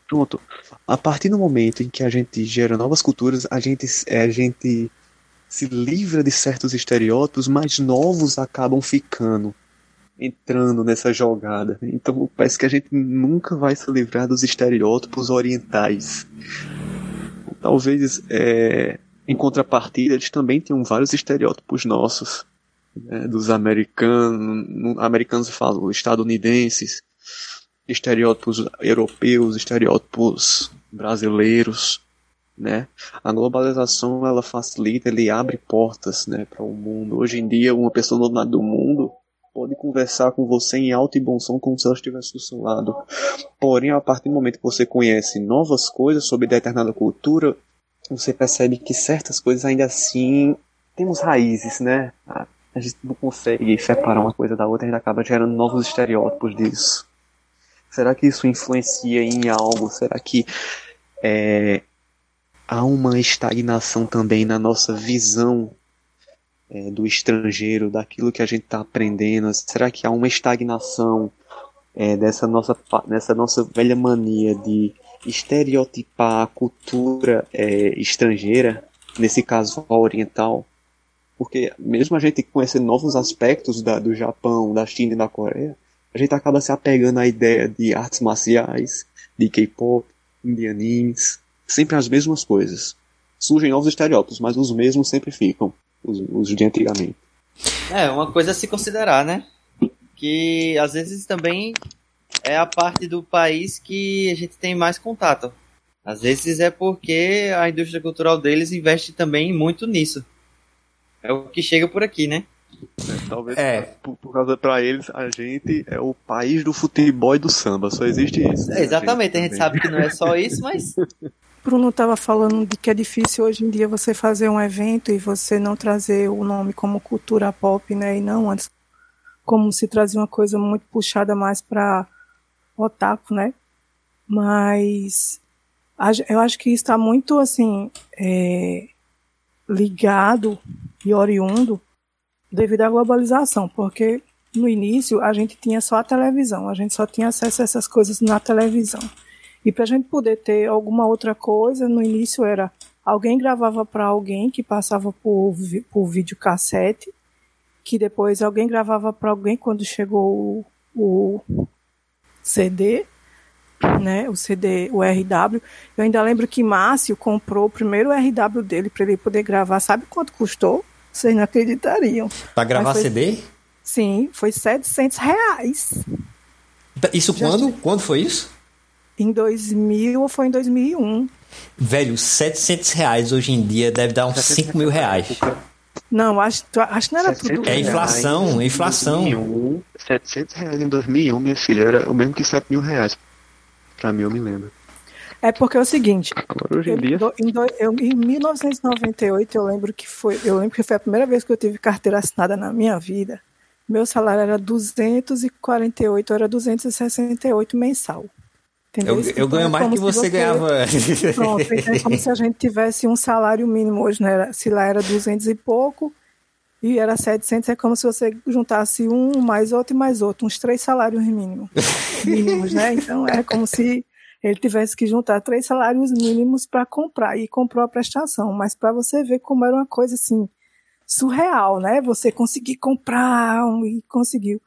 Pronto. A partir do momento em que a gente gera novas culturas, a gente, é, a gente se livra de certos estereótipos, mas novos acabam ficando entrando nessa jogada. Então parece que a gente nunca vai se livrar dos estereótipos orientais. Talvez é, em contrapartida eles também tenham vários estereótipos nossos, né, dos americanos, americanos falam estadunidenses, estereótipos europeus, estereótipos brasileiros, né? A globalização ela facilita, ele abre portas, né, para o mundo. Hoje em dia, uma pessoa do lado do mundo pode conversar com você em alto e bom som como se ela estivesse do seu lado. Porém, a partir do momento que você conhece novas coisas sobre determinada cultura, você percebe que certas coisas ainda assim temos raízes, né? A gente não consegue separar uma coisa da outra, a gente acaba gerando novos estereótipos disso. Será que isso influencia em algo? Será que é, há uma estagnação também na nossa visão é, do estrangeiro, daquilo que a gente está aprendendo? Será que há uma estagnação é, dessa, nossa, dessa nossa velha mania de estereotipar a cultura é, estrangeira, nesse caso a oriental? Porque mesmo a gente conhecer novos aspectos da, do Japão, da China e da Coreia, a gente acaba se apegando à ideia de artes marciais, de K-pop, de animes, sempre as mesmas coisas. Surgem novos estereótipos, mas os mesmos sempre ficam os, os de antigamente. É, uma coisa a se considerar, né? Que às vezes também é a parte do país que a gente tem mais contato. Às vezes é porque a indústria cultural deles investe também muito nisso. É o que chega por aqui, né? É, talvez é. Por, por, causa para eles a gente é o país do futebol e do samba, só existe isso. É, exatamente, a gente, a gente sabe que não é só isso, mas Bruno estava falando de que é difícil hoje em dia você fazer um evento e você não trazer o nome como cultura pop, né? E não antes como se trazia uma coisa muito puxada mais para otaku, né? Mas eu acho que está muito assim é, ligado e oriundo devido à globalização, porque no início a gente tinha só a televisão, a gente só tinha acesso a essas coisas na televisão. E para a gente poder ter alguma outra coisa, no início era alguém gravava para alguém que passava por, por videocassete, que depois alguém gravava para alguém quando chegou o, o CD, né, o CD, o RW. Eu ainda lembro que Márcio comprou o primeiro RW dele para ele poder gravar. Sabe quanto custou? Vocês não acreditariam. Para gravar foi, CD? Sim, foi 700 reais. Isso quando? Quando foi isso? Em 2000 ou foi em 2001? Velho, 700 reais hoje em dia deve dar uns 5 mil reais. Não, acho, acho que não era tudo. É inflação, é inflação. 2001, 700 reais em 2001, minha filha, era o mesmo que 7 mil reais. Pra mim, eu me lembro. É porque é o seguinte. Agora, hoje em dia. Em, do, eu, em 1998, eu lembro que foi. Eu lembro que foi a primeira vez que eu tive carteira assinada na minha vida. Meu salário era 248, era 268 mensal. Entendeu? Eu, eu ganho é mais que você, você, ganhava. Pronto, então é como se a gente tivesse um salário mínimo hoje, né? Se lá era 200 e pouco e era 700, é como se você juntasse um mais outro e mais outro, uns três salários mínimos, mínimos né? Então é como se ele tivesse que juntar três salários mínimos para comprar e comprou a prestação, mas para você ver como era uma coisa assim surreal, né? Você conseguir comprar um, e conseguiu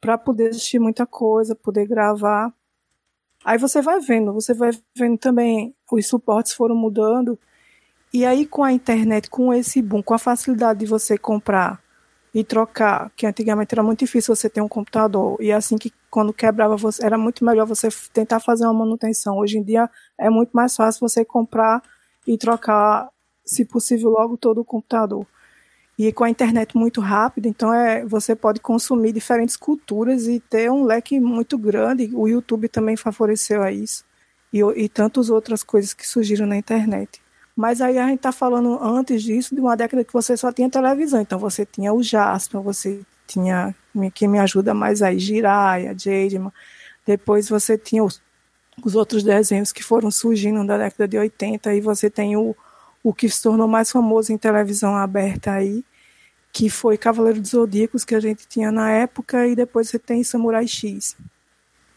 para poder assistir muita coisa, poder gravar. Aí você vai vendo, você vai vendo também os suportes foram mudando. E aí com a internet, com esse boom, com a facilidade de você comprar e trocar, que antigamente era muito difícil você ter um computador, e assim que quando quebrava você, era muito melhor você tentar fazer uma manutenção. Hoje em dia é muito mais fácil você comprar e trocar, se possível, logo todo o computador. E com a internet muito rápida, então é, você pode consumir diferentes culturas e ter um leque muito grande. O YouTube também favoreceu a isso. E, e tantas outras coisas que surgiram na internet. Mas aí a gente está falando antes disso de uma década que você só tinha televisão. Então você tinha o Jasper, você tinha quem me ajuda mais aí, Jiraya, Jademan. Depois você tinha os, os outros desenhos que foram surgindo da década de 80 e você tem o, o que se tornou mais famoso em televisão aberta aí, que foi Cavaleiro dos Zodíacos, que a gente tinha na época, e depois você tem Samurai X,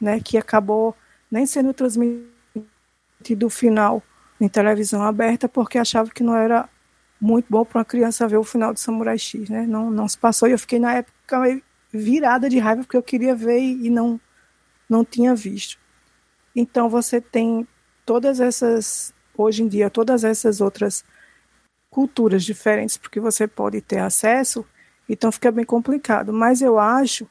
né, que acabou nem sendo transmitido o final em televisão aberta, porque achava que não era muito bom para uma criança ver o final de Samurai X, né? Não, não se passou e eu fiquei na época virada de raiva porque eu queria ver e não não tinha visto. Então você tem todas essas hoje em dia todas essas outras culturas diferentes porque você pode ter acesso, então fica bem complicado. Mas eu acho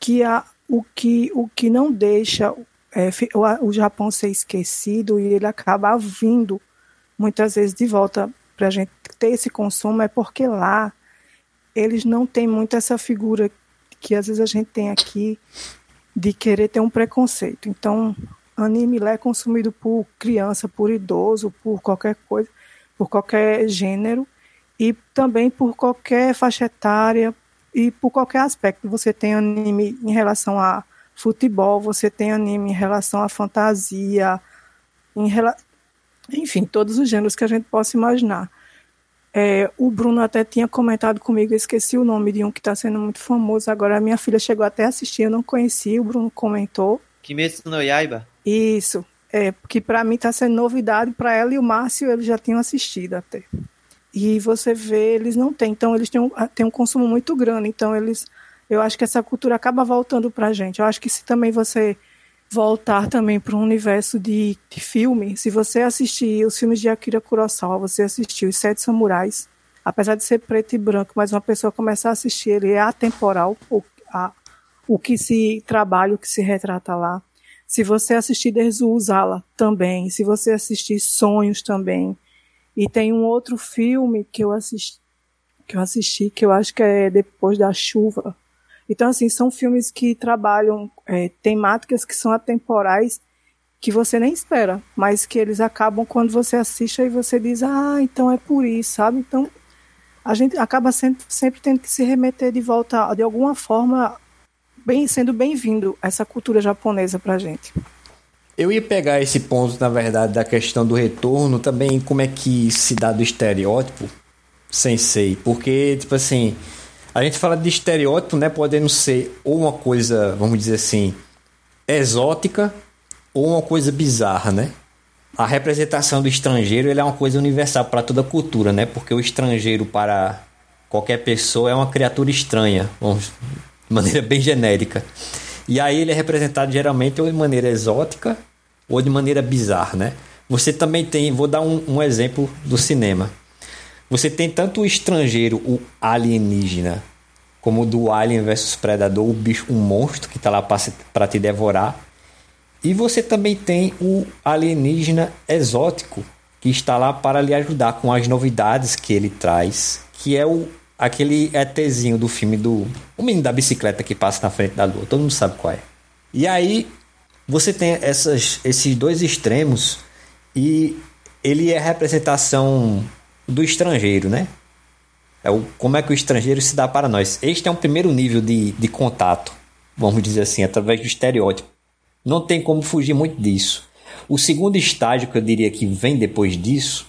que a, o, que, o que não deixa é, o, o Japão ser esquecido e ele acaba vindo muitas vezes de volta para a gente ter esse consumo é porque lá eles não têm muito essa figura que às vezes a gente tem aqui de querer ter um preconceito. Então, anime lá é consumido por criança, por idoso, por qualquer coisa, por qualquer gênero e também por qualquer faixa etária e por qualquer aspecto. Você tem anime em relação a futebol, você tem anime em relação à fantasia, em rela... enfim, todos os gêneros que a gente possa imaginar. É, o Bruno até tinha comentado comigo, eu esqueci o nome de um que está sendo muito famoso agora. A minha filha chegou até a assistir, eu não conhecia, o Bruno comentou. Kimetsu no Yaiba? Isso, é, que para mim está sendo novidade, para ela e o Márcio eles já tinham assistido até. E você vê, eles não têm, então eles têm um, têm um consumo muito grande, então eles, eu acho que essa cultura acaba voltando para a gente. Eu acho que se também você voltar também para um universo de, de filme. Se você assistir os filmes de Akira Kurosawa, você assistiu Os Sete Samurais, apesar de ser preto e branco, mas uma pessoa começar a assistir ele é atemporal, o, a, o que se trabalha, o que se retrata lá. Se você assistir Desuzala também, se você assistir Sonhos também. E tem um outro filme que eu assisti, que eu assisti, que eu acho que é Depois da Chuva, então, assim, são filmes que trabalham é, temáticas que são atemporais, que você nem espera, mas que eles acabam quando você assiste e você diz, ah, então é por isso, sabe? Então, a gente acaba sempre, sempre tendo que se remeter de volta, de alguma forma, bem, sendo bem-vindo essa cultura japonesa pra gente. Eu ia pegar esse ponto, na verdade, da questão do retorno, também como é que se dá do estereótipo, sensei, porque, tipo assim, a gente fala de estereótipo, né? Podendo ser ou uma coisa, vamos dizer assim, exótica ou uma coisa bizarra, né? A representação do estrangeiro é uma coisa universal para toda cultura, né? Porque o estrangeiro para qualquer pessoa é uma criatura estranha, vamos, de maneira bem genérica. E aí ele é representado geralmente ou de maneira exótica ou de maneira bizarra, né? Você também tem, vou dar um, um exemplo do cinema. Você tem tanto o estrangeiro, o alienígena, como do Alien versus Predador, o bicho, um monstro que está lá para te devorar. E você também tem o alienígena exótico, que está lá para lhe ajudar com as novidades que ele traz, que é o aquele ETzinho do filme do o menino da bicicleta que passa na frente da lua, todo mundo sabe qual é. E aí você tem essas, esses dois extremos e ele é a representação do estrangeiro, né? É o, como é que o estrangeiro se dá para nós. Este é um primeiro nível de, de contato, vamos dizer assim, através do estereótipo. Não tem como fugir muito disso. O segundo estágio que eu diria que vem depois disso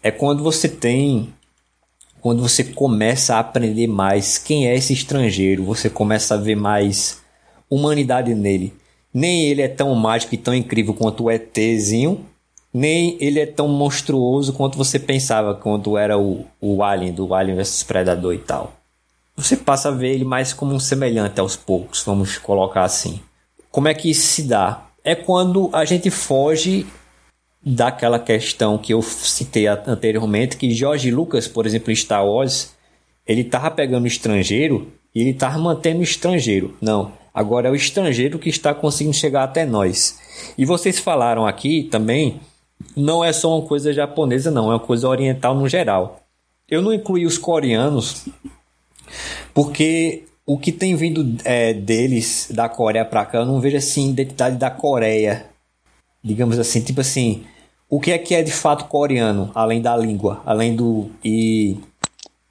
é quando você tem quando você começa a aprender mais quem é esse estrangeiro, você começa a ver mais humanidade nele. Nem ele é tão mágico e tão incrível quanto o ETzinho, nem ele é tão monstruoso quanto você pensava quando era o, o Alien, do Alien vs Predador e tal. Você passa a ver ele mais como um semelhante aos poucos, vamos colocar assim. Como é que isso se dá? É quando a gente foge daquela questão que eu citei anteriormente, que George Lucas, por exemplo, em Star Wars, ele estava pegando estrangeiro e ele estava mantendo estrangeiro. Não, agora é o estrangeiro que está conseguindo chegar até nós. E vocês falaram aqui também não é só uma coisa japonesa, não, é uma coisa oriental no geral. Eu não incluí os coreanos porque o que tem vindo é, deles da Coreia para cá, eu não vejo assim identidade da Coreia, digamos assim, tipo assim, o que é que é de fato coreano, além da língua, além do e,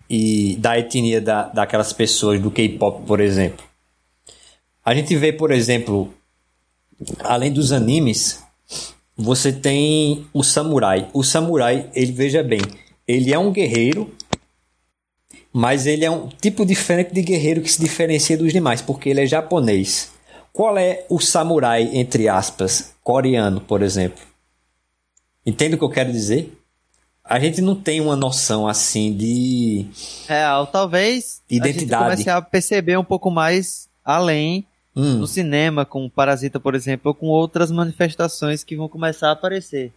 e da etnia da, daquelas pessoas do K-pop, por exemplo. A gente vê, por exemplo, além dos animes, você tem o samurai. O samurai, ele veja bem, ele é um guerreiro, mas ele é um tipo diferente de guerreiro que se diferencia dos demais, porque ele é japonês. Qual é o samurai, entre aspas, coreano, por exemplo? Entende o que eu quero dizer? A gente não tem uma noção assim de. Real, talvez. Identidade. A gente comece a perceber um pouco mais além hum. no cinema, com Parasita, por exemplo, ou com outras manifestações que vão começar a aparecer.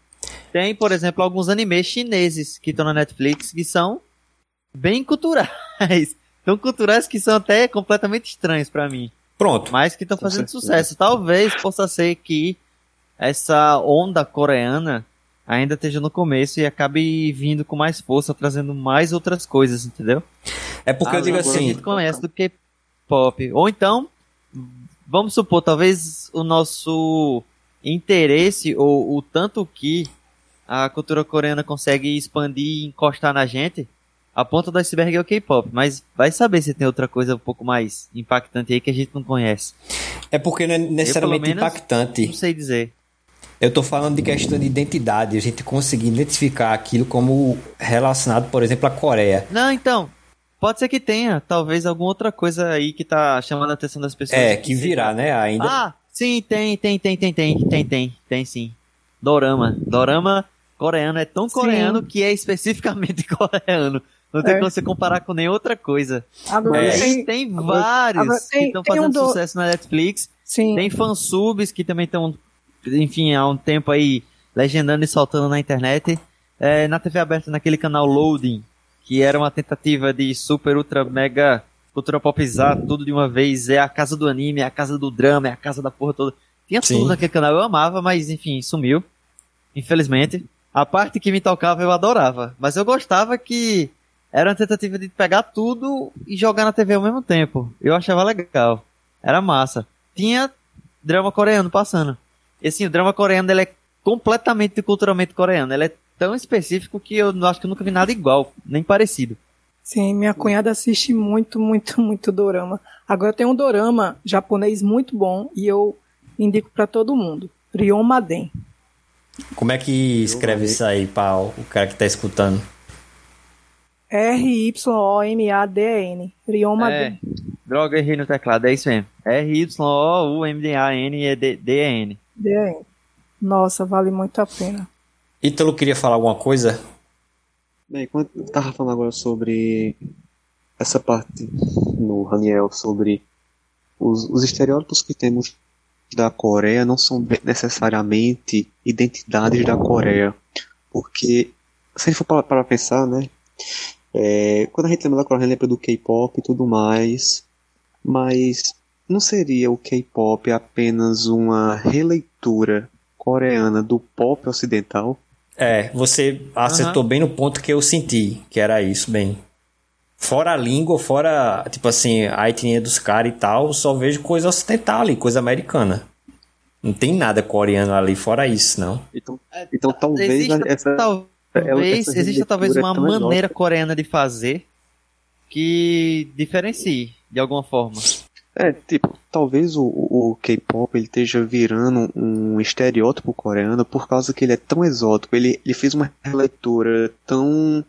Tem, por exemplo, alguns animes chineses que estão na Netflix que são bem culturais. Tão culturais que são até completamente estranhos para mim. Pronto. Mas que estão fazendo sucesso. Talvez possa ser que essa onda coreana ainda esteja no começo e acabe vindo com mais força, trazendo mais outras coisas, entendeu? É porque ah, eu digo assim. A gente conhece do K-pop. Ou então, vamos supor, talvez o nosso interesse ou o tanto que a cultura coreana consegue expandir e encostar na gente, a ponta do iceberg é o K-pop, mas vai saber se tem outra coisa um pouco mais impactante aí que a gente não conhece. É porque não é necessariamente menos, impactante. Não sei dizer. Eu estou falando de questão de identidade, a gente conseguir identificar aquilo como relacionado, por exemplo, à Coreia. Não, então, Pode ser que tenha, talvez alguma outra coisa aí que tá chamando a atenção das pessoas. É, que virá, né? Ainda. Ah, sim, tem, tem, tem, tem, tem, tem, tem, tem sim. Dorama. Dorama coreano é tão coreano sim. que é especificamente coreano. Não tem é. como você comparar com nem outra coisa. Agora, é. tem, tem vários agora, tem, que estão fazendo um do... sucesso na Netflix. Sim. Tem fansubs que também estão, enfim, há um tempo aí legendando e soltando na internet. É, na TV aberta, naquele canal Loading, que era uma tentativa de super, ultra, mega cultura popizar tudo de uma vez. É a casa do anime, é a casa do drama, é a casa da porra toda. Tinha Sim. tudo naquele canal, eu amava, mas enfim, sumiu. Infelizmente. A parte que me tocava eu adorava. Mas eu gostava que era uma tentativa de pegar tudo e jogar na TV ao mesmo tempo. Eu achava legal. Era massa. Tinha drama coreano passando. E assim, o drama coreano ele é completamente culturalmente coreano. Ele é tão específico que eu acho que eu nunca vi nada igual, nem parecido. Sim, minha cunhada assiste muito, muito, muito dorama. Agora tem um dorama japonês muito bom e eu indico para todo mundo. Ryon Maden. Como é que escreve isso aí para o cara que tá escutando? R-Y-O-M-A-D-N. Ryon Maden. É, droga, errei no teclado, é isso mesmo. R-Y-O-U-M-D-A-N-E-D-N. D-N. Nossa, vale muito a pena. Ítalo queria falar alguma coisa? Bem, quando eu tava falando agora sobre essa parte no Raniel, sobre os, os estereótipos que temos da Coreia não são necessariamente identidades da Coreia. Porque, se a gente for para pensar, né? É, quando a gente lembra da Coreia, a gente lembra do K-pop e tudo mais. Mas não seria o K-pop apenas uma releitura coreana do pop ocidental? É, você acertou uhum. bem no ponto que eu senti, que era isso, bem. Fora a língua, fora, tipo assim, a etnia dos caras e tal, só vejo coisa ocidental ali, coisa americana. Não tem nada coreano ali fora isso, não. Então, então talvez exista, essa, talvez, essa exista talvez uma é maneira coreana de fazer que diferencie de alguma forma. É, tipo, talvez o, o K-pop ele esteja virando um estereótipo coreano por causa que ele é tão exótico. Ele, ele fez uma releitura tão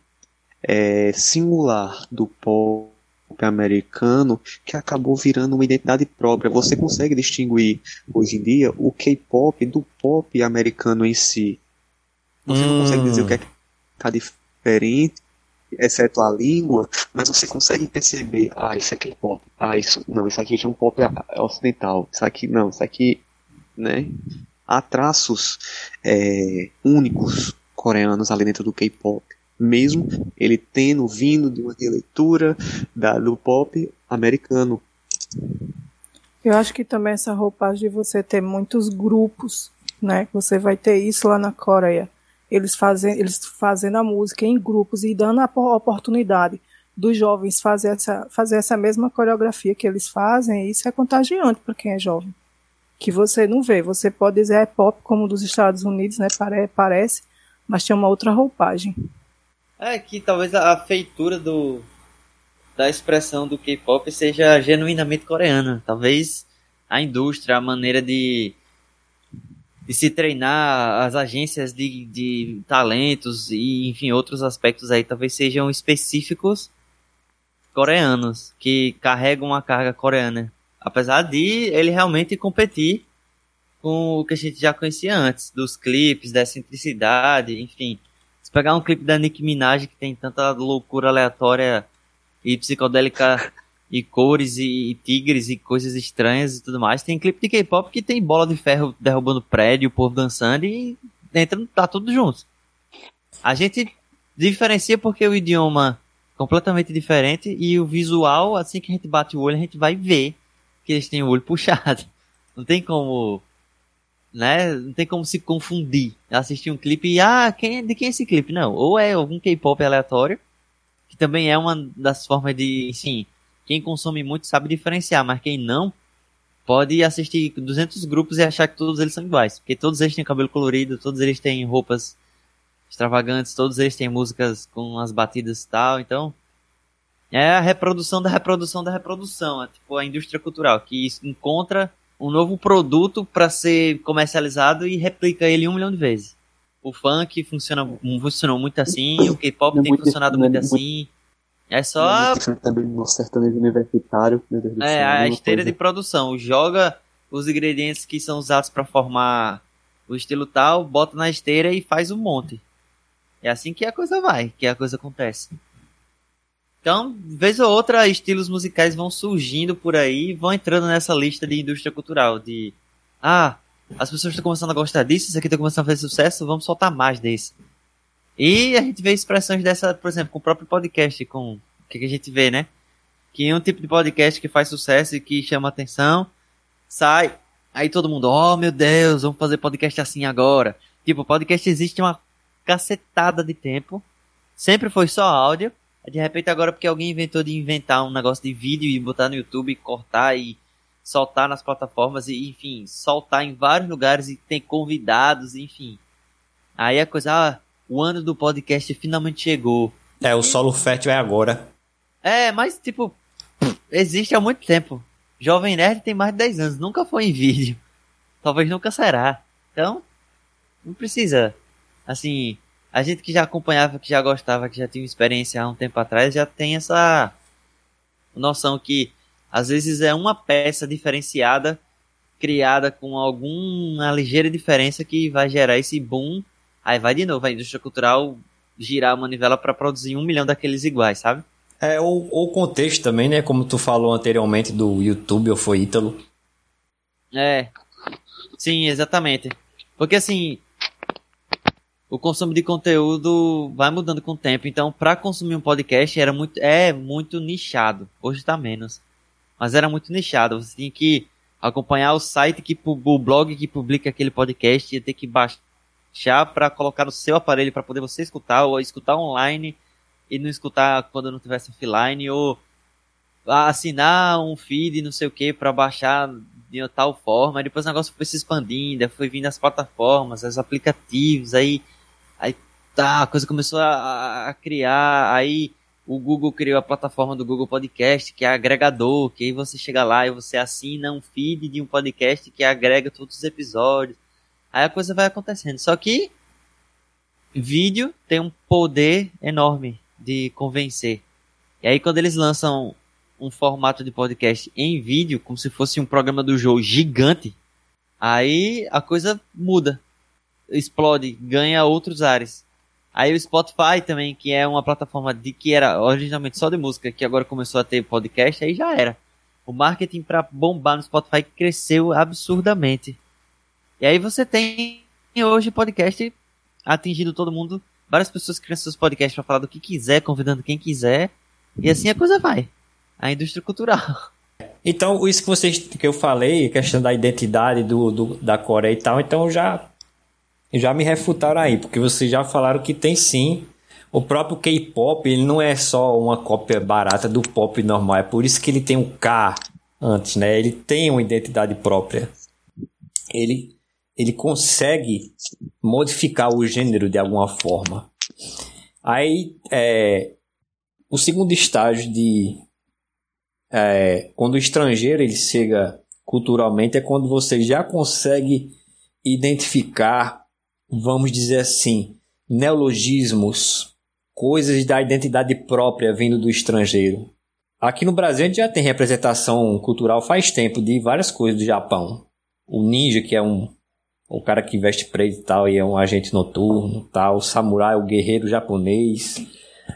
é, singular do pop americano que acabou virando uma identidade própria. Você consegue distinguir hoje em dia o K-pop do pop americano em si. Você hum. não consegue dizer o que é que está diferente exceto a língua, mas você consegue perceber, ah, isso aqui é pop, ah, isso, não, isso aqui é um pop ocidental, isso aqui, não, isso aqui, né? Há traços é, únicos coreanos ali dentro do K-pop, mesmo ele tendo vindo de uma releitura da, do pop americano. Eu acho que também essa roupagem de você ter muitos grupos, né? Você vai ter isso lá na Coreia eles, fazem, eles fazendo a música em grupos e dando a oportunidade dos jovens fazer essa, fazer essa mesma coreografia que eles fazem, isso é contagiante para quem é jovem. Que você não vê, você pode dizer é pop como dos Estados Unidos, né? Pare, parece, mas tem uma outra roupagem. É que talvez a feitura do da expressão do K-pop seja genuinamente coreana. Talvez a indústria, a maneira de de se treinar, as agências de, de talentos e, enfim, outros aspectos aí talvez sejam específicos coreanos, que carregam uma carga coreana. Apesar de ele realmente competir com o que a gente já conhecia antes, dos clipes, da excentricidade, enfim. Se pegar um clipe da Nicki Minaj que tem tanta loucura aleatória e psicodélica e cores e, e, tigres e coisas estranhas e tudo mais. Tem clipe de K-pop que tem bola de ferro derrubando prédio, o povo dançando e entra, tá tudo junto. A gente diferencia porque o idioma é completamente diferente e o visual, assim que a gente bate o olho, a gente vai ver que eles têm o olho puxado. Não tem como, né? Não tem como se confundir. Assistir um clipe e, ah, quem, de quem é esse clipe? Não, ou é algum K-pop aleatório, que também é uma das formas de, sim, quem consome muito sabe diferenciar, mas quem não pode assistir 200 grupos e achar que todos eles são iguais, porque todos eles têm cabelo colorido, todos eles têm roupas extravagantes, todos eles têm músicas com as batidas e tal, então é a reprodução da reprodução da reprodução, é tipo a indústria cultural que encontra um novo produto para ser comercializado e replica ele um milhão de vezes. O funk funciona, funcionou muito assim, o K-pop tem funcionado muito assim. É só. Também no sertanejo universitário, meu Deus do É, a esteira coisa. de produção. Joga os ingredientes que são usados para formar o estilo tal, bota na esteira e faz um monte. É assim que a coisa vai, que a coisa acontece. Então, vez ou outra, estilos musicais vão surgindo por aí vão entrando nessa lista de indústria cultural. De, ah, as pessoas estão começando a gostar disso, isso aqui está começando a fazer sucesso, vamos soltar mais desse. E a gente vê expressões dessa, por exemplo, com o próprio podcast, com o que, a gente vê, né? Que um tipo de podcast que faz sucesso e que chama atenção, sai, aí todo mundo, oh meu Deus, vamos fazer podcast assim agora. Tipo, podcast existe uma cacetada de tempo, sempre foi só áudio, de repente agora porque alguém inventou de inventar um negócio de vídeo e botar no YouTube, cortar e soltar nas plataformas e enfim, soltar em vários lugares e tem convidados, enfim. Aí a coisa, ah, o ano do podcast finalmente chegou. É, o solo fértil é agora. É, mas tipo, existe há muito tempo. Jovem Nerd tem mais de 10 anos, nunca foi em vídeo. Talvez nunca será. Então, não precisa. Assim, a gente que já acompanhava, que já gostava, que já tinha experiência há um tempo atrás, já tem essa noção que às vezes é uma peça diferenciada, criada com alguma ligeira diferença que vai gerar esse boom Aí vai de novo a indústria cultural girar a manivela para produzir um milhão daqueles iguais, sabe? É, ou o contexto também, né? Como tu falou anteriormente do YouTube, ou foi Ítalo. É. Sim, exatamente. Porque assim, o consumo de conteúdo vai mudando com o tempo. Então, para consumir um podcast era muito, é muito nichado. Hoje está menos, mas era muito nichado. Você tinha que acompanhar o site que o blog que publica aquele podcast, ia ter que baixar já para colocar no seu aparelho para poder você escutar ou escutar online e não escutar quando não tivesse offline ou assinar um feed não sei o que para baixar de tal forma. Depois o negócio foi se expandindo, foi vindo as plataformas, os aplicativos, aí aí tá, a coisa começou a, a criar, aí o Google criou a plataforma do Google Podcast, que é agregador, que aí você chega lá e você assina um feed de um podcast que agrega todos os episódios. Aí a coisa vai acontecendo. Só que vídeo tem um poder enorme de convencer. E aí quando eles lançam um formato de podcast em vídeo, como se fosse um programa do jogo gigante, aí a coisa muda. Explode, ganha outros ares. Aí o Spotify também, que é uma plataforma de que era originalmente só de música, que agora começou a ter podcast, aí já era. O marketing para bombar no Spotify cresceu absurdamente. E aí você tem hoje podcast atingindo todo mundo, várias pessoas criando seus podcasts para falar do que quiser, convidando quem quiser, e assim a coisa vai. A indústria cultural. Então, isso que vocês que eu falei, questão da identidade do, do, da Coreia e tal, então já já me refutaram aí, porque vocês já falaram que tem sim. O próprio K-pop, ele não é só uma cópia barata do pop normal, é por isso que ele tem um K antes, né? Ele tem uma identidade própria. Ele ele consegue modificar o gênero de alguma forma. Aí, é, o segundo estágio de é, quando o estrangeiro ele chega culturalmente é quando você já consegue identificar, vamos dizer assim, neologismos, coisas da identidade própria vindo do estrangeiro. Aqui no Brasil a gente já tem representação cultural faz tempo de várias coisas do Japão. O ninja, que é um o cara que veste preto e tal e é um agente noturno, tal, o samurai, o guerreiro japonês,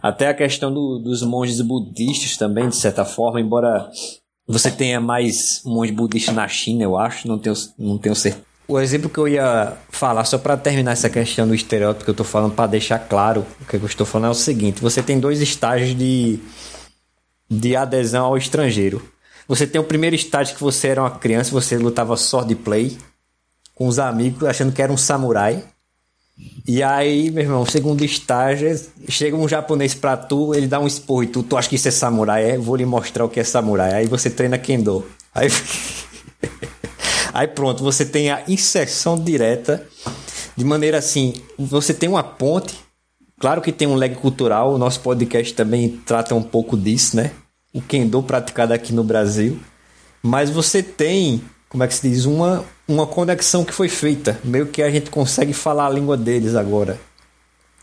até a questão do, dos monges budistas também, de certa forma, embora você tenha mais monges budistas na China, eu acho, não tenho, não tenho certeza. O exemplo que eu ia falar, só para terminar essa questão do estereótipo que eu estou falando, para deixar claro o que eu estou falando, é o seguinte: você tem dois estágios de, de adesão ao estrangeiro. Você tem o primeiro estágio que você era uma criança, você lutava sword play, com os amigos achando que era um samurai. E aí, meu irmão, segundo estágio, chega um japonês pra tu, ele dá um esporro e tu, tu acha que isso é samurai? É, vou lhe mostrar o que é samurai. Aí você treina kendo. Aí, aí pronto, você tem a inserção direta, de maneira assim, você tem uma ponte. Claro que tem um leg cultural, o nosso podcast também trata um pouco disso, né? O kendo praticado aqui no Brasil. Mas você tem como é que se diz, uma, uma conexão que foi feita. Meio que a gente consegue falar a língua deles agora.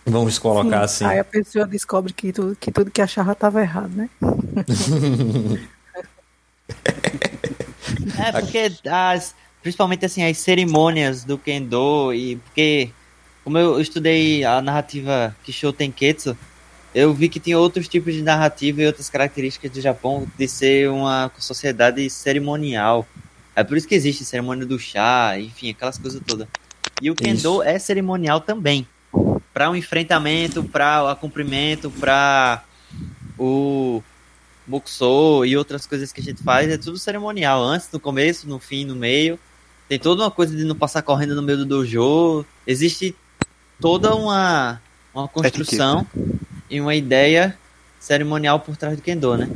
Vamos colocar Sim. assim. Aí a pessoa descobre que tudo que, tudo que achava estava errado, né? é, porque as, principalmente assim, as cerimônias do Kendo e porque como eu estudei a narrativa Kisho Tenketsu, eu vi que tinha outros tipos de narrativa e outras características do Japão de ser uma sociedade cerimonial. É por isso que existe cerimônia do chá, enfim, aquelas coisas todas. E o Kendo isso. é cerimonial também. Para o um enfrentamento, para o cumprimento, para o Buxo e outras coisas que a gente faz, é tudo cerimonial. Antes, no começo, no fim, no meio. Tem toda uma coisa de não passar correndo no meio do dojo. Existe toda uma, uma construção e uma ideia cerimonial por trás do Kendo, né?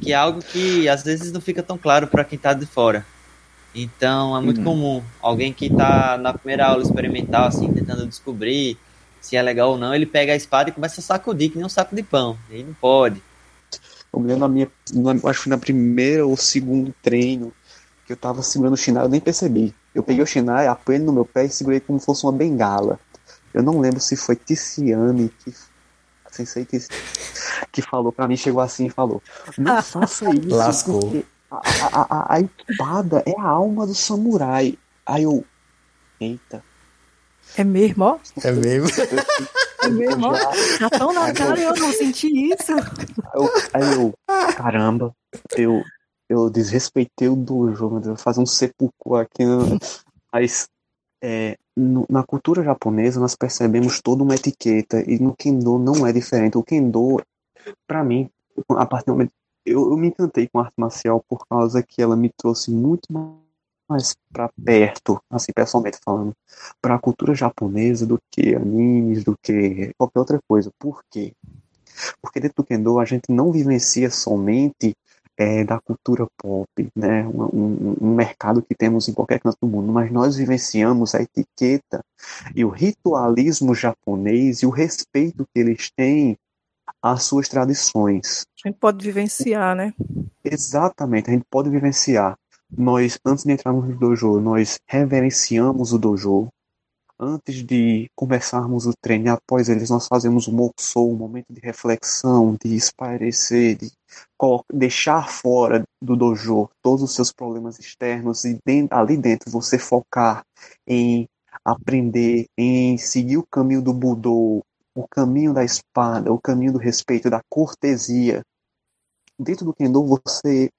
Que é algo que às vezes não fica tão claro para quem tá de fora. Então é muito uhum. comum alguém que está na primeira aula experimental, assim, tentando descobrir se é legal ou não, ele pega a espada e começa a sacudir, que nem um saco de pão. E aí não pode. Eu me lembro na minha. Acho que na primeira ou segundo treino que eu tava segurando o Shinai, eu nem percebi. Eu peguei o Shinai, apanhei no meu pé e segurei como se fosse uma bengala. Eu não lembro se foi Tiziane que. Sensei que, que falou pra mim, chegou assim e falou: Não faça isso. Lascou. Porque a, a, a, espada é a alma do samurai. Aí eu. Eita. É mesmo, ó? É mesmo? É mesmo, ó? Tá tão na cara eu não senti isso. Eu, aí eu, caramba, eu, eu desrespeitei o dojo, meu Deus, vou fazer um sepulcro aqui. Mas é, no, na cultura japonesa nós percebemos toda uma etiqueta e no kendo não é diferente. O kendo, para mim, a partir do momento eu, eu me encantei com a arte marcial por causa que ela me trouxe muito mais para perto, assim, pessoalmente falando, para a cultura japonesa do que animes, do que qualquer outra coisa. Por quê? Porque dentro do Kendo a gente não vivencia somente é, da cultura pop, né? Um, um, um, mercado que temos em qualquer canto do mundo, mas nós vivenciamos a etiqueta e o ritualismo japonês e o respeito que eles têm às suas tradições. A gente pode vivenciar, né? Exatamente, a gente pode vivenciar. Nós, antes de entrarmos no dojo, nós reverenciamos o dojo. Antes de começarmos o treino, após eles, nós fazemos o mokusou, um momento de reflexão, de espairecer, de deixar fora do dojo todos os seus problemas externos e ali dentro você focar em aprender, em seguir o caminho do Budô, o caminho da espada, o caminho do respeito, da cortesia. Dentro do Kendo, você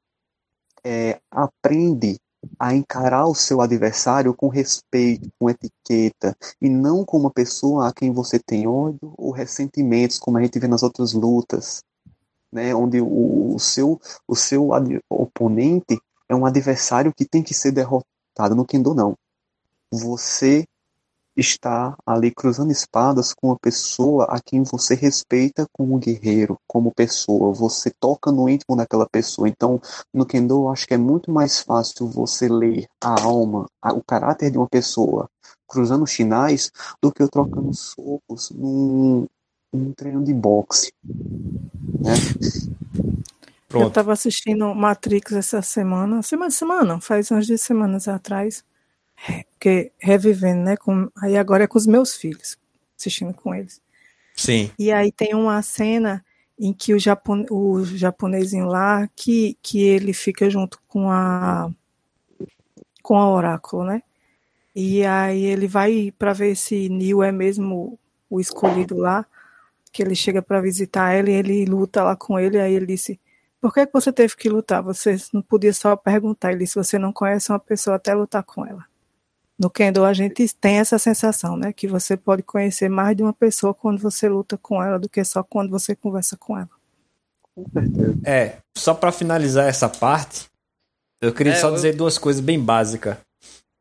é, aprende a encarar o seu adversário com respeito, com etiqueta, e não como uma pessoa a quem você tem ódio ou ressentimentos, como a gente vê nas outras lutas, né, onde o, o seu, o seu oponente é um adversário que tem que ser derrotado. No Kendo, não. Você está ali cruzando espadas com uma pessoa a quem você respeita como guerreiro, como pessoa. Você toca no íntimo daquela pessoa. Então, no Kendo, eu acho que é muito mais fácil você ler a alma, a, o caráter de uma pessoa cruzando chinais do que eu trocando socos num, num treino de boxe. Né? Pronto. Eu estava assistindo Matrix essa semana, semana, semana, faz umas duas semanas atrás, que revivendo, né? Com, aí agora é com os meus filhos, assistindo com eles. Sim. E aí tem uma cena em que o, japon, o japonesinho lá, que, que ele fica junto com a com a oráculo, né? E aí ele vai para ver se Neil é mesmo o escolhido lá, que ele chega para visitar ela e ele luta lá com ele, aí ele disse por que, que você teve que lutar? Você não podia só perguntar. Ele disse: você não conhece uma pessoa até lutar com ela. No Kendo a gente tem essa sensação, né? Que você pode conhecer mais de uma pessoa quando você luta com ela do que só quando você conversa com ela. É, só para finalizar essa parte, eu queria é, só eu... dizer duas coisas bem básicas.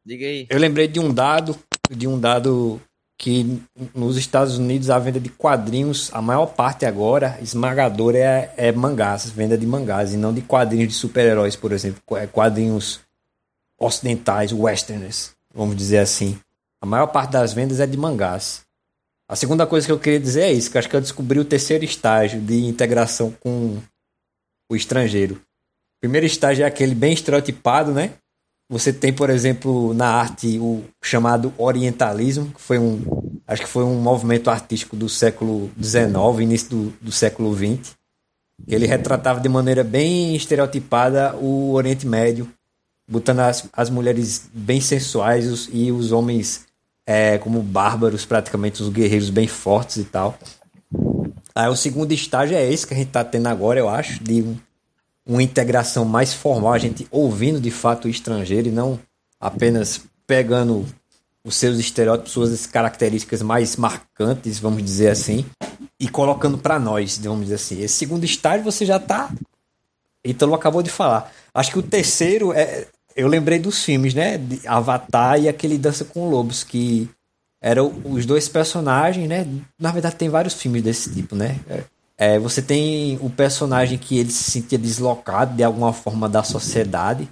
Diga aí. Eu lembrei de um dado, de um dado que nos Estados Unidos a venda de quadrinhos, a maior parte agora, esmagadora, é, é mangás, venda de mangás, e não de quadrinhos de super-heróis, por exemplo, quadrinhos ocidentais, westerners, vamos dizer assim. A maior parte das vendas é de mangás. A segunda coisa que eu queria dizer é isso, que acho que eu descobri o terceiro estágio de integração com o estrangeiro. O primeiro estágio é aquele bem estereotipado, né? Você tem, por exemplo, na arte o chamado orientalismo, que foi um, acho que foi um movimento artístico do século XIX, início do, do século XX. Ele retratava de maneira bem estereotipada o Oriente Médio, botando as, as mulheres bem sensuais os, e os homens é, como bárbaros, praticamente os guerreiros bem fortes e tal. Aí o segundo estágio é esse que a gente está tendo agora, eu acho, de um uma integração mais formal, a gente ouvindo de fato o estrangeiro e não apenas pegando os seus estereótipos, suas características mais marcantes, vamos dizer assim, e colocando para nós, vamos dizer assim. Esse segundo estágio você já tá. Ítalo acabou de falar. Acho que o terceiro é. Eu lembrei dos filmes, né? De Avatar e aquele Dança com Lobos, que eram os dois personagens, né? Na verdade, tem vários filmes desse tipo, né? É, você tem o personagem que ele se sentia deslocado de alguma forma da sociedade.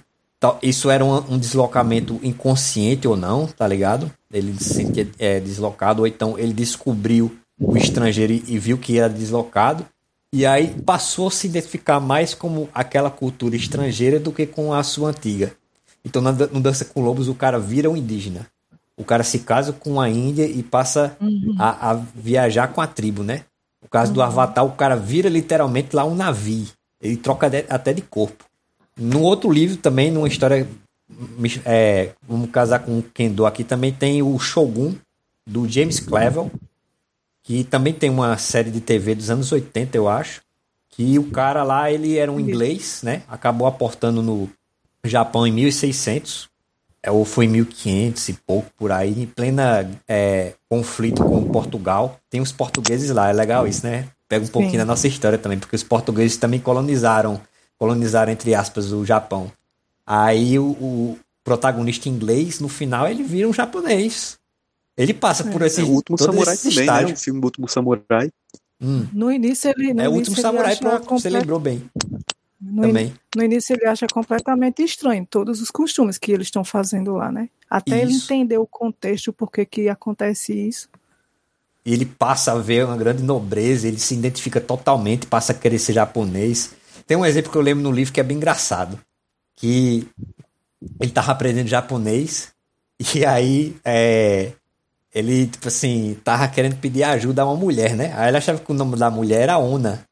Isso era um, um deslocamento inconsciente ou não, tá ligado? Ele se sentia é, deslocado, ou então ele descobriu o estrangeiro e, e viu que era deslocado. E aí passou a se identificar mais como aquela cultura estrangeira do que com a sua antiga. Então no Dança com Lobos o cara vira um indígena. O cara se casa com a Índia e passa uhum. a, a, viajar com a tribo, né? No caso do Avatar, o cara vira literalmente lá um navio. Ele troca de, até de corpo. No outro livro também, numa história. É, vamos casar com o Kendo aqui, também tem o Shogun, do James Clevel, que também tem uma série de TV dos anos 80, eu acho. Que o cara lá, ele era um inglês, né? Acabou aportando no Japão em 1600 é, ou foi em 1500 e pouco por aí, em plena é, conflito com Portugal. Tem os portugueses lá, é legal isso, né? Pega um Sim. pouquinho da nossa história também, porque os portugueses também colonizaram, colonizaram entre aspas o Japão. Aí o, o protagonista inglês, no final, ele vira um japonês. Ele passa por esse. É o último samurai também, estágio. né? O filme do último samurai. Hum. No início ele. No é o último samurai, pronto, você lembrou bem. No, in, no, início ele acha completamente estranho todos os costumes que eles estão fazendo lá, né? Até isso. ele entender o contexto, por que acontece isso. Ele passa a ver uma grande nobreza, ele se identifica totalmente, passa a querer ser japonês. Tem um exemplo que eu lembro no livro que é bem engraçado. Que ele tava aprendendo japonês e aí é, ele, tipo assim, tava querendo pedir ajuda a uma mulher, né? Aí ele achava que o nome da mulher era Ona.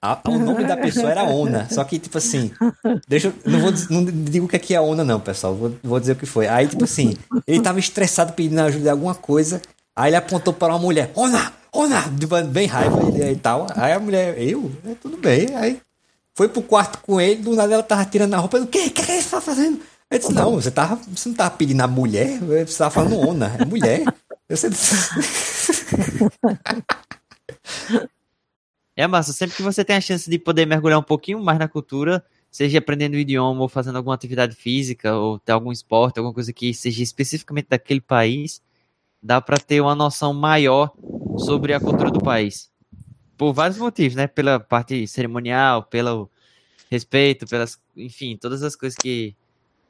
A, o nome da pessoa era Ona. Só que, tipo assim, deixa eu. Não, vou, não digo o que é que é Ona, não, pessoal. Vou, vou dizer o que foi. Aí, tipo assim, ele tava estressado pedindo ajuda de alguma coisa. Aí ele apontou para uma mulher: Ona! Ona! Bem raiva e tal. Aí a mulher, eu? É, tudo bem. Aí foi pro quarto com ele. Do nada ela tava tirando a roupa. O que? O que você tá fazendo? Ele disse: Não, você, tava, você não tava pedindo a mulher. Você tava falando Ona. É mulher. Você. É massa, sempre que você tem a chance de poder mergulhar um pouquinho mais na cultura, seja aprendendo o idioma ou fazendo alguma atividade física ou ter algum esporte, alguma coisa que seja especificamente daquele país, dá para ter uma noção maior sobre a cultura do país. Por vários motivos, né? Pela parte cerimonial, pelo respeito, pelas, enfim, todas as coisas que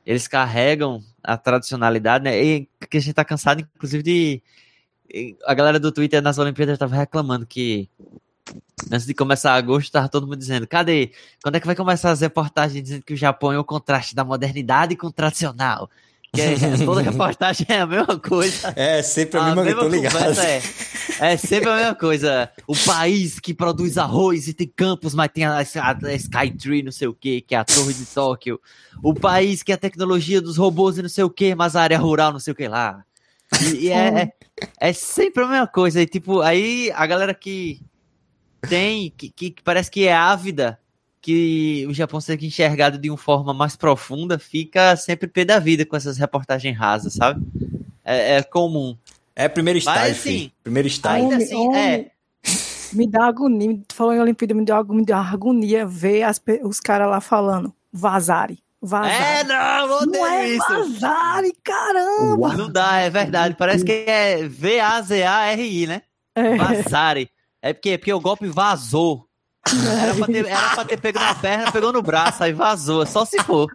eles carregam a tradicionalidade, né? E que a gente tá cansado, inclusive, de. A galera do Twitter nas Olimpíadas tava reclamando que antes de começar agosto, tava todo mundo dizendo: cadê? Quando é que vai começar as reportagens dizendo que o Japão é o contraste da modernidade com o tradicional? Que é, toda reportagem é a mesma coisa. É, sempre a, a mesma, mesma coisa, ligado. É, é sempre a mesma coisa. O país que produz arroz e tem campos, mas tem a, a, a Skytree, não sei o que, que é a torre de Tóquio. O país que é a tecnologia dos robôs e não sei o que, mas a área rural não sei o que lá. E, e é, é, é, sempre a mesma coisa. E, tipo, aí a galera que tem, que, que parece que é ávida que o Japão seja enxergado de uma forma mais profunda, fica sempre pé da vida com essas reportagens rasas, sabe? É, é comum. É primeiro estágio, Mas, assim, Primeiro estágio. Ainda assim, é. Me dá agonia, falou em Olimpíada, me deu, me deu agonia ver as, os caras lá falando, vazare. Vazare. É, não, não é isso. Vazare, caramba. Não dá, é verdade. Parece que é V-A-Z-A-R-I, né? É. Vazare. É porque, é porque o golpe vazou. Era pra, ter, era pra ter pego na perna, pegou no braço, aí vazou, só se for.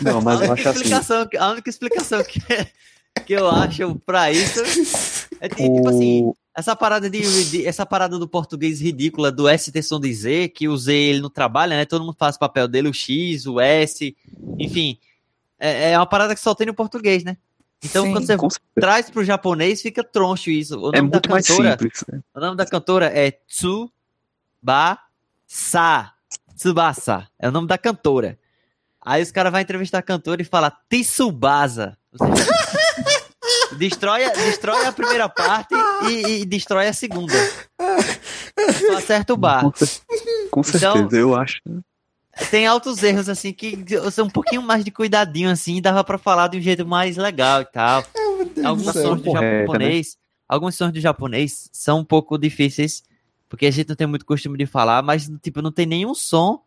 Não, mas eu acho assim. A única explicação que, que eu acho pra isso é que, tipo assim, essa parada, de, de, essa parada do português ridícula do ST som de Z, que o Z ele não trabalha, né? Todo mundo faz o papel dele, o X, o S, enfim. É, é uma parada que só tem no português, né? Então, Sim, quando você traz pro japonês, fica troncho isso. O é nome é muito da cantora, mais simples. Né? O nome da cantora é Tsu Tsubasa. Tsubasa. É o nome da cantora. Aí os caras vão entrevistar a cantora e fala Tsubasa. destrói, destrói a primeira parte e, e destrói a segunda. Só acerta o bar. Com certeza, então, eu acho. Tem altos erros, assim, que são um pouquinho mais de cuidadinho, assim, dava para falar de um jeito mais legal e tal. Alguns sons do né? japonês, né? alguns sons do japonês são um pouco difíceis porque a gente não tem muito costume de falar, mas tipo, não tem nenhum som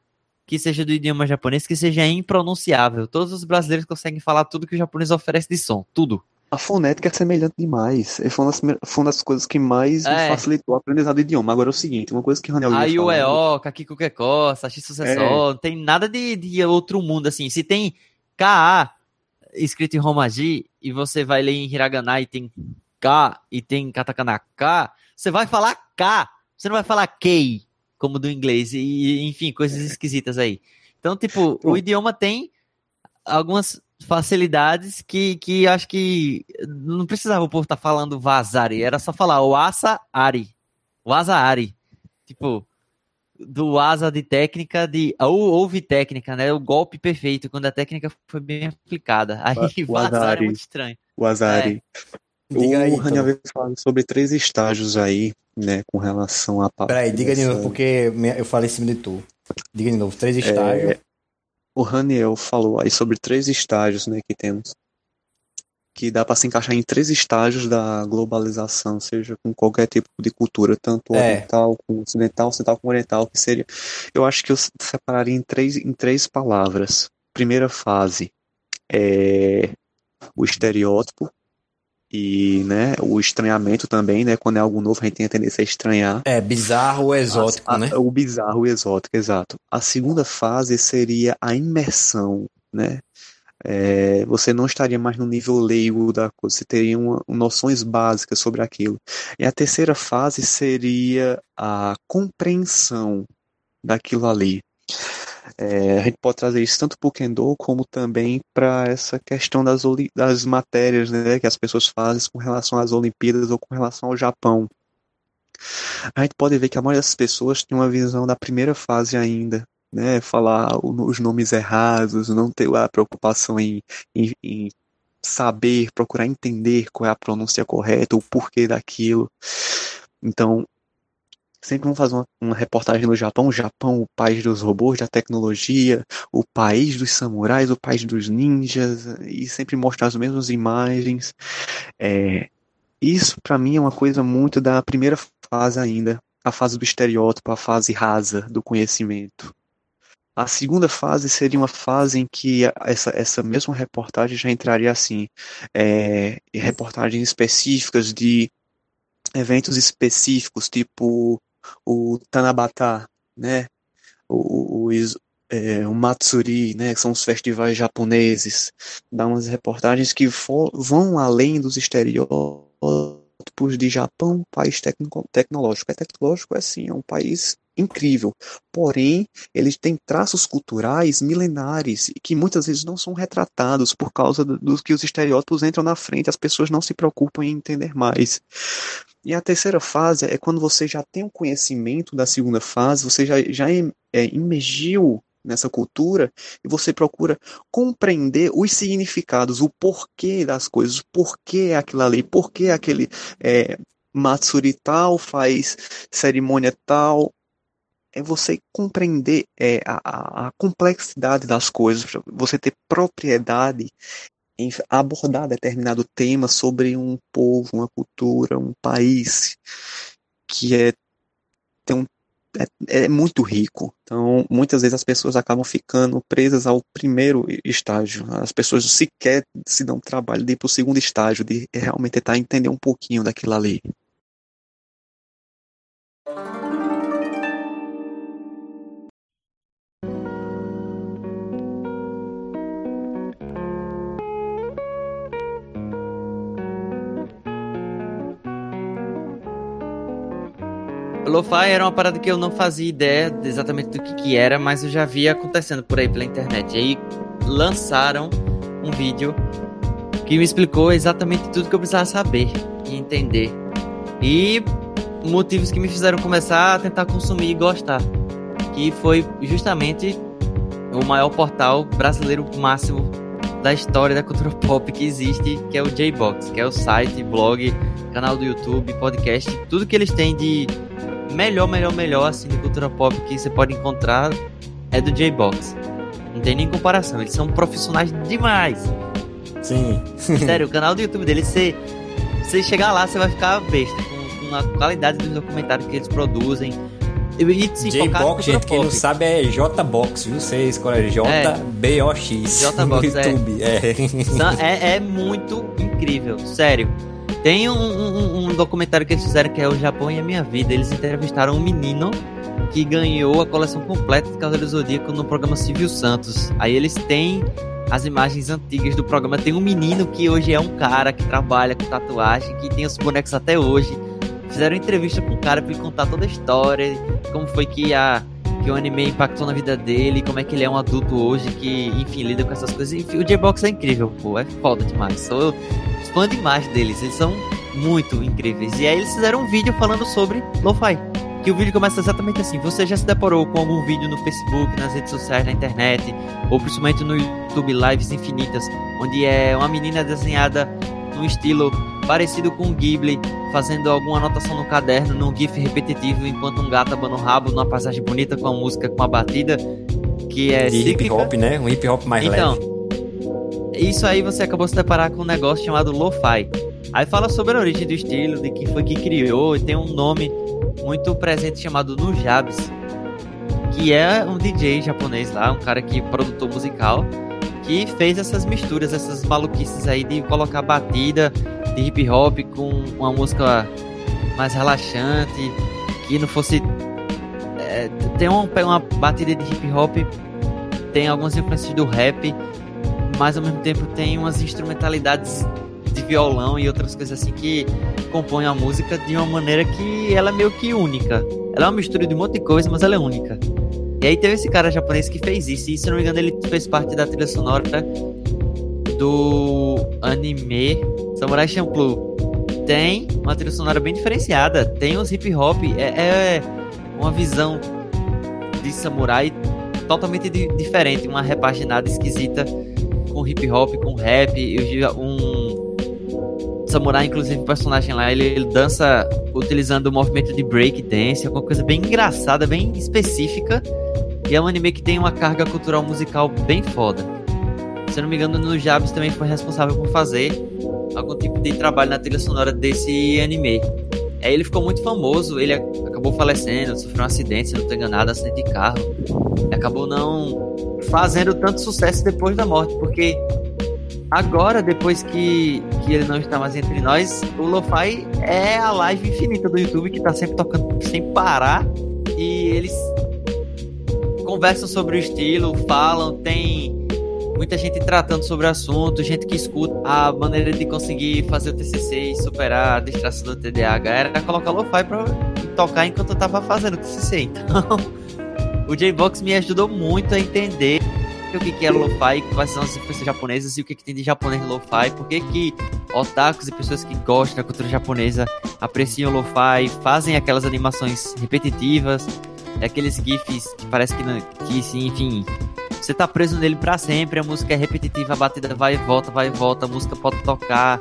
que seja do idioma japonês que seja impronunciável. Todos os brasileiros conseguem falar tudo que o japonês oferece de som, tudo. A fonética é semelhante demais. Foi uma das, foi uma das coisas que mais é. me facilitou o aprendizado do idioma. Agora é o seguinte, uma coisa que o Raniel Aí o EO, Kakikukeko, Sashi Sucessor, é. não tem nada de, de outro mundo, assim. Se tem KA escrito em Romaji e você vai ler em Hiragana e tem K e tem Katakana K, você vai falar K. Você não vai falar kei, como do inglês, e enfim, coisas esquisitas aí. Então, tipo, o idioma tem algumas facilidades que, que acho que não precisava o povo estar tá falando vazari, era só falar o asa ari. O asa ari. Tipo, do asa de técnica, de ou houve técnica, né? O golpe perfeito, quando a técnica foi bem aplicada. Aí o vazar é muito estranho. O azari. É. Diga o aí, Raniel veio falando sobre três estágios aí, né, com relação a. Peraí, diga de novo, porque eu falei em cima de tu. Diga de novo, três é, estágios. É, o Raniel falou aí sobre três estágios, né, que temos. Que dá para se encaixar em três estágios da globalização, seja com qualquer tipo de cultura, tanto é. oriental como ocidental, ocidental como oriental, que seria. Eu acho que eu separaria em três, em três palavras. Primeira fase é o estereótipo, e né, o estranhamento também, né? Quando é algo novo, a gente tem a tendência a estranhar. É, bizarro ou exótico, a, a, né? O bizarro e exótico, exato. A segunda fase seria a imersão, né? É, você não estaria mais no nível leigo da coisa, você teria uma, noções básicas sobre aquilo. E a terceira fase seria a compreensão daquilo ali. É, a gente pode trazer isso tanto para o Kendo como também para essa questão das, das matérias né, que as pessoas fazem com relação às Olimpíadas ou com relação ao Japão. A gente pode ver que a maioria das pessoas tem uma visão da primeira fase ainda, né, falar os nomes errados, não ter a preocupação em, em, em saber, procurar entender qual é a pronúncia correta, o porquê daquilo. Então, sempre vão fazer uma, uma, reportagem no Japão, o Japão, o país dos robôs, da tecnologia, o país dos samurais, o país dos ninjas, e sempre mostrar as mesmas imagens. É, isso para mim é uma coisa muito da primeira fase ainda, a fase do estereótipo, a fase rasa do conhecimento. A segunda fase seria uma fase em que essa, essa mesma reportagem já entraria assim, é, reportagens específicas de eventos específicos, tipo o Tanabata, né? O, o, é, o Matsuri, né, que são os festivais japoneses, dá umas reportagens que for, vão além dos estereótipos de Japão, país tecnológico. É tecnológico, é sim, é um país incrível. Porém, eles têm traços culturais milenares que muitas vezes não são retratados por causa dos que os estereótipos entram na frente, as pessoas não se preocupam em entender mais. E a terceira fase é quando você já tem o conhecimento da segunda fase, você já, já é, imergiu nessa cultura e você procura compreender os significados, o porquê das coisas, porquê aquilo ali, porquê aquele é, Matsuri tal faz cerimônia tal. É você compreender é, a, a complexidade das coisas, você ter propriedade em abordar determinado tema sobre um povo, uma cultura, um país que é tem um é, é, muito rico. Então, muitas vezes as pessoas acabam ficando presas ao primeiro estágio. As pessoas sequer se dão trabalho de ir para o segundo estágio, de realmente tentar entender um pouquinho daquilo ali. Lo-fi era uma parada que eu não fazia ideia exatamente do que, que era, mas eu já via acontecendo por aí pela internet. E aí lançaram um vídeo que me explicou exatamente tudo que eu precisava saber e entender. E motivos que me fizeram começar a tentar consumir e gostar. Que foi justamente o maior portal brasileiro máximo da história da cultura pop que existe, que é o J-Box, que é o site, blog, canal do YouTube, podcast, tudo que eles têm de melhor, melhor, melhor assim de cultura pop que você pode encontrar é do J-Box. Não tem nem comparação, eles são profissionais demais. Sim. Sério, o canal do YouTube deles, você, você chegar lá, você vai ficar besta com, com a qualidade dos documentários que eles produzem. J-Box, gente, quem não sabe é J-Box, viu? Você escolhe J-B-O-X. J-Box, é. YouTube. É. é. É muito incrível, sério. Tem um, um, um, documentário que eles fizeram que é O Japão e a Minha Vida. Eles entrevistaram um menino que ganhou a coleção completa de Cavaleiro Zodíaco no programa Civil Santos. Aí eles têm as imagens antigas do programa. Tem um menino que hoje é um cara que trabalha com tatuagem, que tem os bonecos até hoje. Fizeram entrevista com o cara para ele contar toda a história, como foi que a que o anime impactou na vida dele, como é que ele é um adulto hoje que, enfim, lida com essas coisas. Enfim, o J-Box é incrível, pô, é foda demais. Sou fã demais deles, eles são muito incríveis. E aí eles fizeram um vídeo falando sobre lo-fi. Que o vídeo começa exatamente assim: você já se deparou com algum vídeo no Facebook, nas redes sociais, na internet, ou principalmente no YouTube Lives Infinitas, onde é uma menina desenhada num estilo parecido com o Ghibli, fazendo alguma anotação no caderno, num GIF repetitivo, enquanto um gato abana o rabo numa passagem bonita com a música, com uma batida que é. De hip hop, né? Um hip hop mais então, leve isso aí você acabou se deparar com um negócio chamado lo-fi. Aí fala sobre a origem do estilo, de quem foi que criou, e tem um nome muito presente chamado Nujabes, que é um DJ japonês lá, um cara que produtor musical, que fez essas misturas, essas maluquices aí de colocar batida de hip hop com uma música mais relaxante, que não fosse é, tem uma, uma batida de hip hop, tem algumas influências do rap mas ao mesmo tempo tem umas instrumentalidades de violão e outras coisas assim que compõem a música de uma maneira que ela é meio que única. Ela é uma mistura de um monte de coisa, mas ela é única. E aí teve esse cara japonês que fez isso, e se não me engano ele fez parte da trilha sonora do anime Samurai Champloo. Tem uma trilha sonora bem diferenciada, tem os hip hop, é, é uma visão de samurai totalmente diferente, uma repaginada esquisita com hip hop, com rap. Um samurai, inclusive, o personagem lá, ele, ele dança utilizando o movimento de break dance, alguma coisa bem engraçada, bem específica. E é um anime que tem uma carga cultural musical bem foda. Se eu não me engano, no Jabs também foi responsável por fazer algum tipo de trabalho na trilha sonora desse anime. Aí ele ficou muito famoso, ele acabou falecendo, sofreu um acidente, se não estou enganado, acidente de carro. E acabou não fazendo tanto sucesso depois da morte, porque agora, depois que, que ele não está mais entre nós, o Lo-Fi é a live infinita do YouTube que está sempre tocando sem parar. E eles conversam sobre o estilo, falam, tem muita gente tratando sobre o assunto, gente que escuta a maneira de conseguir fazer o TCC e superar a distração do TDAH era colocar lo-fi pra tocar enquanto eu tava fazendo o TCC. Então, o J-Box me ajudou muito a entender o que, que é lo-fi, quais são as influências japonesas e o que, que tem de japonês lo-fi, por que que otakus e pessoas que gostam da cultura japonesa apreciam lo-fi, fazem aquelas animações repetitivas, aqueles gifs que parece que, não, que enfim, você tá preso nele para sempre, a música é repetitiva, a batida vai e volta, vai e volta, a música pode tocar.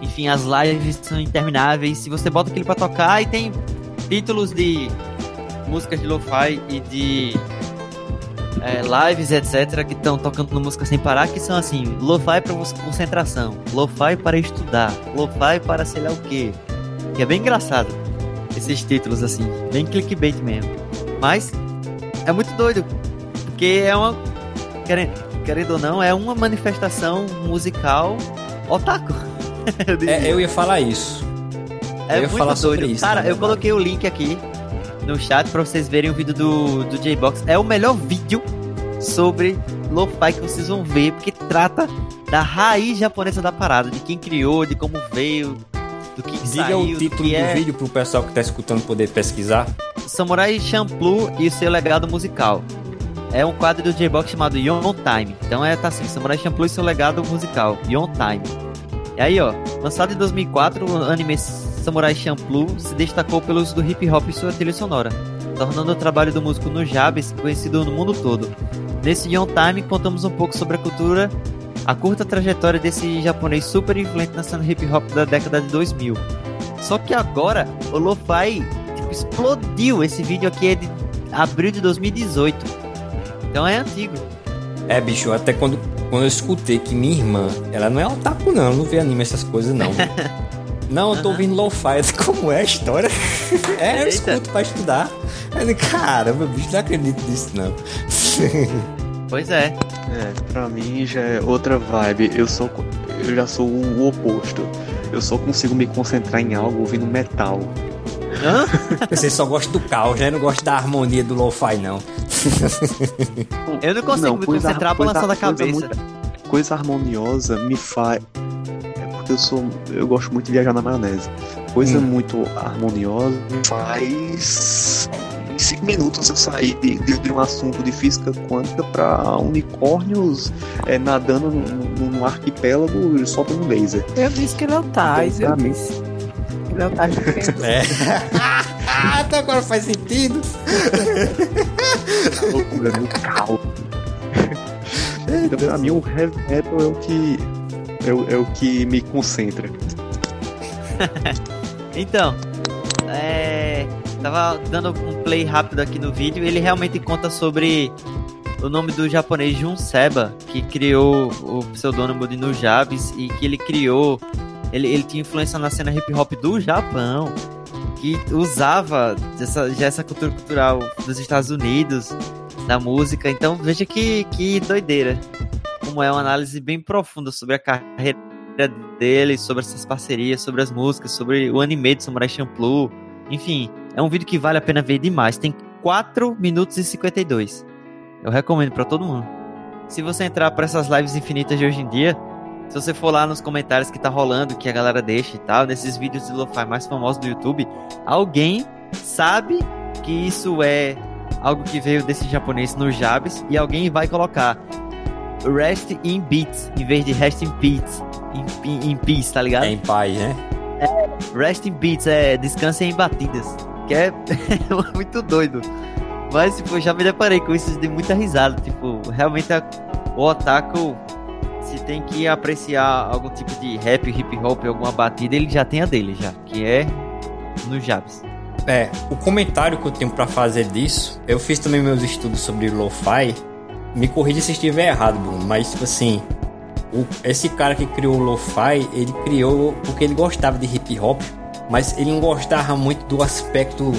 Enfim, as lives são intermináveis. Se você bota aquilo para tocar e tem títulos de músicas de lo-fi e de é, lives, etc, que estão tocando música sem parar, que são assim, lo-fi para concentração, lo-fi para estudar, lo-fi para sei lá o que. Que é bem engraçado esses títulos assim, bem clickbait mesmo. Mas é muito doido, porque é uma querendo, querendo ou não, é uma manifestação musical otaku. eu, é, eu ia falar isso. É eu ia falar doido. Isso, Cara, eu coloquei o link aqui no chat pra vocês verem o vídeo do, do J-Box. É o melhor vídeo sobre lo-fi que vocês vão ver, porque trata da raiz japonesa da parada, de quem criou, de como veio, do que Diga saiu, o título do, é... vídeo pro pessoal que tá escutando poder pesquisar. Samurai Champloo e o seu legado musical é um quadro do J-Box chamado Yon Time. Então é tá assim, Samurai Champloo e seu legado musical, Yon Time. E aí, ó, lançado em 2004, o anime Samurai Champloo se destacou pelo uso do hip hop em sua trilha sonora, tornando o trabalho do músico Nujabes conhecido no mundo todo. Nesse Yon Time, contamos um pouco sobre a cultura, a curta trajetória desse japonês super influente na cena hip hop da década de 2000. Só que agora, o Lo-Fi tipo, explodiu. Esse vídeo aqui é de abril de 2018. Então é antigo. É, bicho, até quando, quando eu escutei que minha irmã, ela não é otaku não, não vê anime essas coisas não. não, eu tô ouvindo lo-fi, como é a história? é, eu Eita. escuto pra estudar. Aí, caramba, bicho, não acredito nisso não. pois é. É, pra mim já é outra vibe. Eu sou eu já sou o oposto. Eu só consigo me concentrar em algo ouvindo metal. Hã? Você só gosta do caos, né? Não gosta da harmonia do lo-fi, não. Eu não consigo não, me concentrar balançando a cabeça. Coisa, muito, coisa harmoniosa me faz. É porque eu sou. Eu gosto muito de viajar na maionese. Coisa hum. muito harmoniosa me faz. Em 5 minutos eu saí de, de, de, um assunto de física quântica para unicórnios é, nadando no, no, no arquipélago soltando laser. Eu disse que não tá, então, eu disse. Não tá É. Até agora faz sentido. loucura no caos. Então, pra mim, o heavy metal é o que. É o, é o que me concentra. então, é. Tava dando um play rápido aqui no vídeo. Ele realmente conta sobre o nome do japonês Jun Seba, que criou o pseudônimo de Nujabes e que ele criou. Ele, ele tinha influência na cena hip hop do Japão que usava essa, já essa cultura cultural dos Estados Unidos, da música. Então veja que, que doideira. Como é uma análise bem profunda sobre a carreira dele, sobre essas parcerias, sobre as músicas, sobre o anime de Samurai Champloo. Enfim, é um vídeo que vale a pena ver demais. Tem 4 minutos e 52. Eu recomendo para todo mundo. Se você entrar para essas lives infinitas de hoje em dia, se você for lá nos comentários que tá rolando, que a galera deixa e tal, nesses vídeos de lo-fi mais famosos do YouTube, alguém sabe que isso é algo que veio desse japonês no Jabs e alguém vai colocar Rest in Beats em vez de Rest in Beats em, em Peace, tá ligado? É em paz, né? É, rest in Beats é descanse em batidas, que é muito doido. Mas, tipo, já me deparei com isso de muita risada. Tipo, realmente a, o otaku se tem que apreciar algum tipo de rap, hip hop, alguma batida, ele já tem a dele já, que é no Jabs. É, o comentário que eu tenho para fazer disso, eu fiz também meus estudos sobre lo-fi. Me corrija se estiver errado, Bruno, mas tipo assim, o, esse cara que criou o lo-fi, ele criou porque ele gostava de hip hop mas ele não gostava muito do aspecto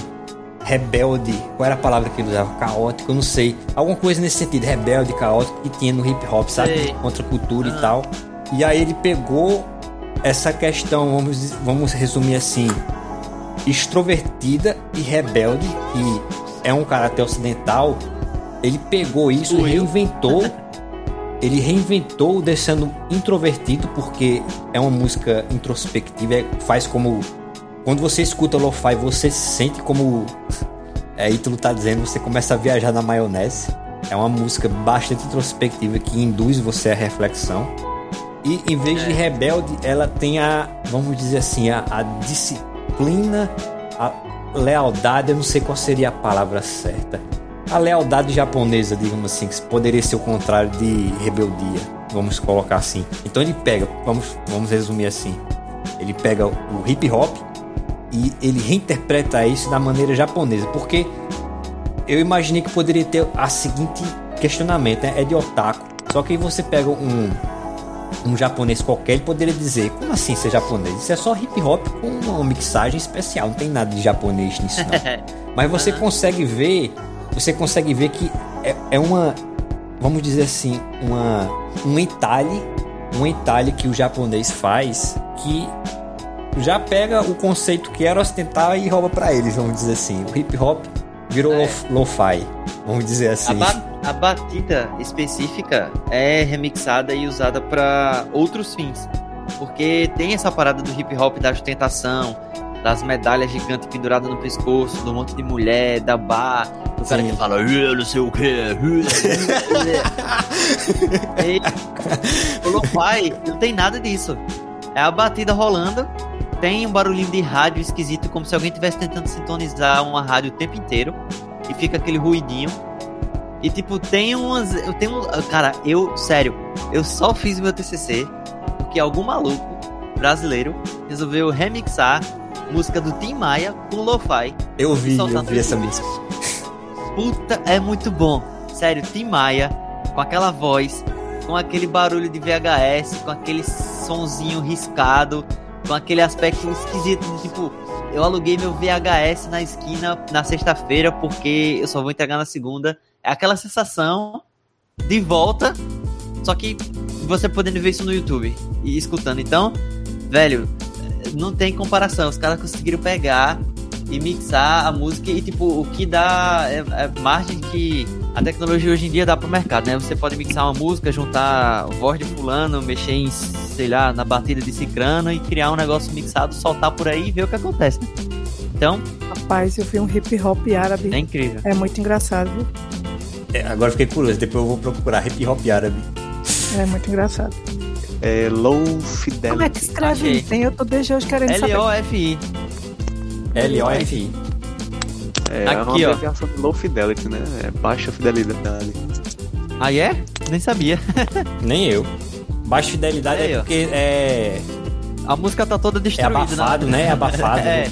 rebelde. Qual era a palavra que ele usava? Caótico, eu não sei. Alguma coisa nesse sentido, rebelde, caótico, que tinha no hip hop, sabe? Sei. Contra a cultura Ah. e tal. E aí ele pegou essa questão, vamos, vamos resumir assim, extrovertida e rebelde, que é um caráter ocidental. Ele pegou isso e reinventou. Ele reinventou deixando introvertido, porque é uma música introspectiva, é- faz como. Quando você escuta lo-fi, você se sente como. É, Ítalo tá dizendo, você começa a viajar na maionese. É uma música bastante introspectiva que induz você à reflexão. E em vez de rebelde, ela tem a, vamos dizer assim, a, a disciplina, a lealdade, eu não sei qual seria a palavra certa. A lealdade japonesa, digamos assim, que poderia ser o contrário de rebeldia, vamos colocar assim. Então ele pega, vamos, vamos resumir assim, ele pega o hip hop e ele reinterpreta isso da maneira japonesa, porque eu imaginei que poderia ter a seguinte questionamento, né? é de otaku. Só que aí você pega um um japonês qualquer, ele poderia dizer, como assim ser japonês? Isso é só hip hop com uma mixagem especial, não tem nada de japonês nisso não. Mas você consegue ver, você consegue ver que é, é uma, vamos dizer assim, uma um entalhe, um entalhe que o japonês faz que já pega o conceito que era ocidental e rouba pra eles, vamos dizer assim. O hip hop virou É. lo- lo-fi, vamos dizer A, assim. ba- a batida específica é remixada e usada para outros fins. Porque tem essa parada do hip hop da ostentação, das medalhas gigantes penduradas no pescoço, do monte de mulher, da bar, do cara Sim. que fala, eu não sei o que. o lo-fi não tem nada disso. É a batida rolando, tem um barulhinho de rádio esquisito, como se alguém estivesse tentando sintonizar uma rádio o tempo inteiro, e fica aquele ruidinho. E tipo, tem umas. Eu tenho. Cara, eu, sério, eu só fiz meu TCC porque algum maluco brasileiro resolveu remixar música do Tim Maia com lo-fi. Eu vi, eu vi essa música. Puta, é muito bom. Sério, Tim Maia, com aquela voz, com aquele barulho de VHS, com aquele sonzinho riscado, com aquele aspecto esquisito tipo. Eu aluguei meu VHS na esquina na sexta-feira porque eu só vou entregar na segunda. É aquela sensação de volta, só que você podendo ver isso no YouTube e escutando. Então, velho, não tem comparação. Os caras conseguiram pegar e mixar a música e tipo o que dá é, é margem que a tecnologia hoje em dia dá pro mercado, né? Você pode mixar uma música, juntar voz de fulano, mexer em, sei lá, na batida de cicrano e criar um negócio mixado, soltar por aí e ver o que acontece. Né? Então, Rapaz, eu vi um hip hop árabe. é incrível. É muito engraçado, viu? É, agora fiquei curioso, depois eu vou procurar hip hop árabe. É muito engraçado. É Low Como é que Fidelity. escreve isso? Eu tô desde hoje querendo saber. L-O-F-I. L-O-F-I. É Aqui, uma ó. abreviação de Low Fidelity, né? É baixa fidelidade. Aí é? Nem sabia. Nem eu. Baixa fidelidade Aí, é ó. porque é, A música tá toda é destruída. abafado, né? É abafado. É, né?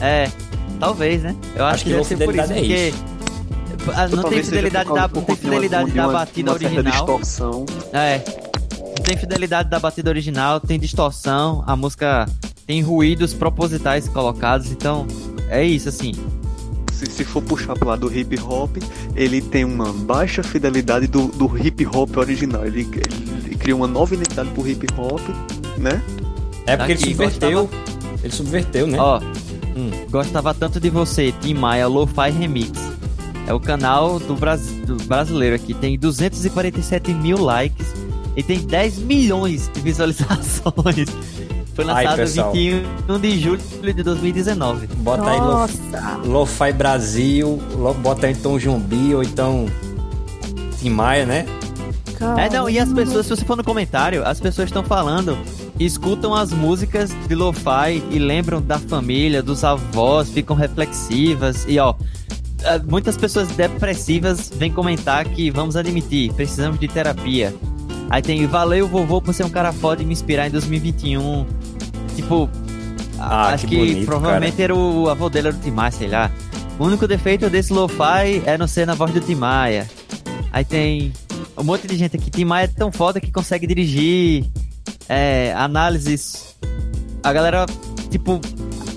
é. Talvez, né? Eu acho, Acho que que deve ser por isso, fidelidade é porque... Ah, Não tem fidelidade da, não tem fidelidade de da uma- batida uma certa original. distorção. É. Não tem fidelidade da batida original, tem distorção, a música tem ruídos propositais colocados, então é isso assim. Se, se for puxar pro lado do hip hop, ele tem uma baixa fidelidade do, do hip hop original. Ele, ele cria uma nova identidade pro hip hop, né? É porque ele subverteu. Ele subverteu, né? Ó, Hum. gostava tanto de você, Tim Maia Lo-Fi Remix. É o canal do, Bras... do brasileiro aqui, tem 247 mil likes e tem 10 milhões de visualizações. Foi Ai, lançado pessoal. 21 de julho de 2019. Bota aí lo, Nossa, Lo-Fi Brasil, lo, bota aí então Jumbi ou então Tim Maia, né? cara. É, não, e as pessoas, se você for no comentário, as pessoas estão falando, escutam as músicas de lo-fi e lembram da família, dos avós, ficam reflexivas e ó, eh, muitas pessoas depressivas vêm comentar que vamos admitir, precisamos de terapia. Aí tem valeu vovô por ser um cara foda e me inspirar em 2021. Tipo, Ah, acho que que, bonito, provavelmente era o avô dele era o Tim Maia, sei lá. O único defeito desse lo-fi é não ser na voz do Tim Maia. Aí tem um monte de gente aqui. Tim Maia é tão foda que consegue dirigir é, análises. A galera, tipo,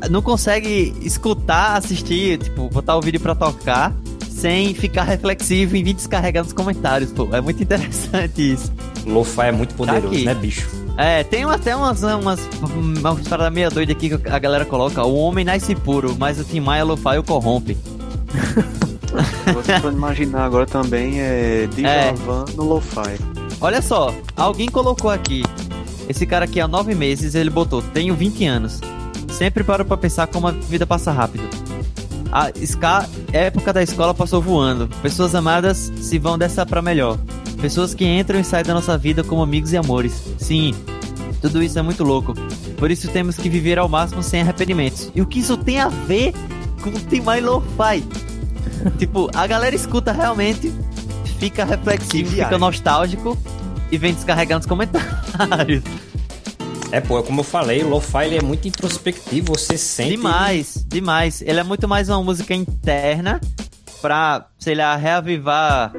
não consegue escutar, assistir, tipo, botar o vídeo pra tocar sem ficar reflexivo e vir descarregar nos comentários, pô. É muito interessante isso. Lo-fi é muito poderoso, Tá né, bicho? É, tem até umas, umas, uma parada meia doida aqui que a galera coloca. O homem nasce puro, mas o Tim Maia Lo-Fi o corrompe. Você pode imaginar agora também é Djavan no Lo-Fi. Olha só, alguém colocou aqui. Esse cara aqui há nove meses, ele botou, tenho 20 anos. Sempre paro pra pensar como a vida passa rápido. A ska, época da escola passou voando. Pessoas amadas se vão dessa pra melhor. Pessoas que entram e saem da nossa vida como amigos e amores. Sim, tudo isso é muito louco. Por isso temos que viver ao máximo sem arrependimentos. E o que isso tem a ver com o Timai Lo-Fi? tipo, a galera escuta realmente, fica reflexivo, Que viagem. fica nostálgico e vem descarregar nos comentários. É, pô, como eu falei, o lo-fi é muito introspectivo, você sente... Demais, demais. Ele é muito mais uma música interna pra, sei lá, reavivar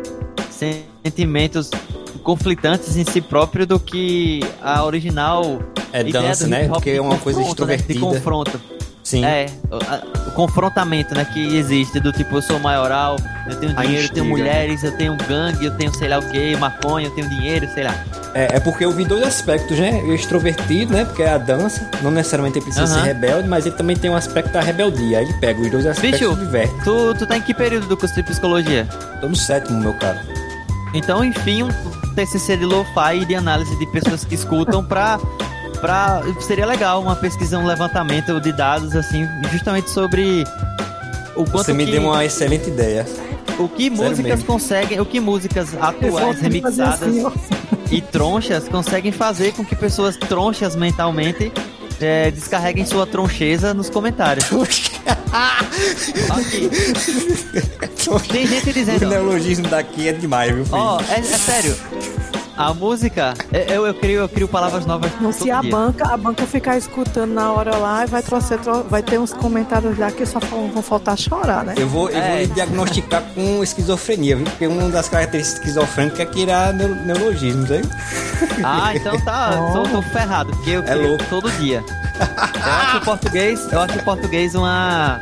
sentimentos conflitantes em si próprio do que a original É ideia dança, né? Porque é uma coisa confronto, né? extrovertida. De confronto. Sim. É, o, o confrontamento, né, que existe, do tipo, eu sou maioral, eu tenho dinheiro, eu tenho mulheres, eu tenho gangue, eu tenho sei lá o que, maconha, eu tenho dinheiro, sei lá. É, é porque eu vi dois aspectos, né? O extrovertido, né? Porque é a dança, não necessariamente ele precisa Aham. ser rebelde, mas ele também tem um aspecto da rebeldia. Aí ele pega os dois aspectos Bicho. e diverte. Tu, tu tá em que período do curso de psicologia? Tô no sétimo, meu cara. Então, enfim, um TCC de lo-fi e de análise de pessoas que escutam pra, pra... Seria legal uma pesquisa, um levantamento de dados, assim, justamente sobre o quanto Você me que, deu uma excelente ideia. o que sério músicas mesmo. conseguem, o que músicas atuais, remixadas assim, e tronchas conseguem fazer com que pessoas tronchas mentalmente é, descarreguem sua troncheza nos comentários. Aqui. Tem gente o dizendo, neologismo daqui é demais, viu, filho? ó, é, é sério. A música, eu, eu, crio, eu crio palavras novas Não, se a dia. banca, a banca ficar escutando na hora lá, vai, trouxer, tro- vai ter uns comentários lá que só vão vão faltar chorar, né? Eu vou, eu vou É. lhe diagnosticar com esquizofrenia, viu? Porque uma das características esquizofrênicas é criar neo- neologismos, hein? Ah, então tá, Oh. tô, tô ferrado, porque eu É crio louco. todo dia. Eu acho o português, eu acho o português uma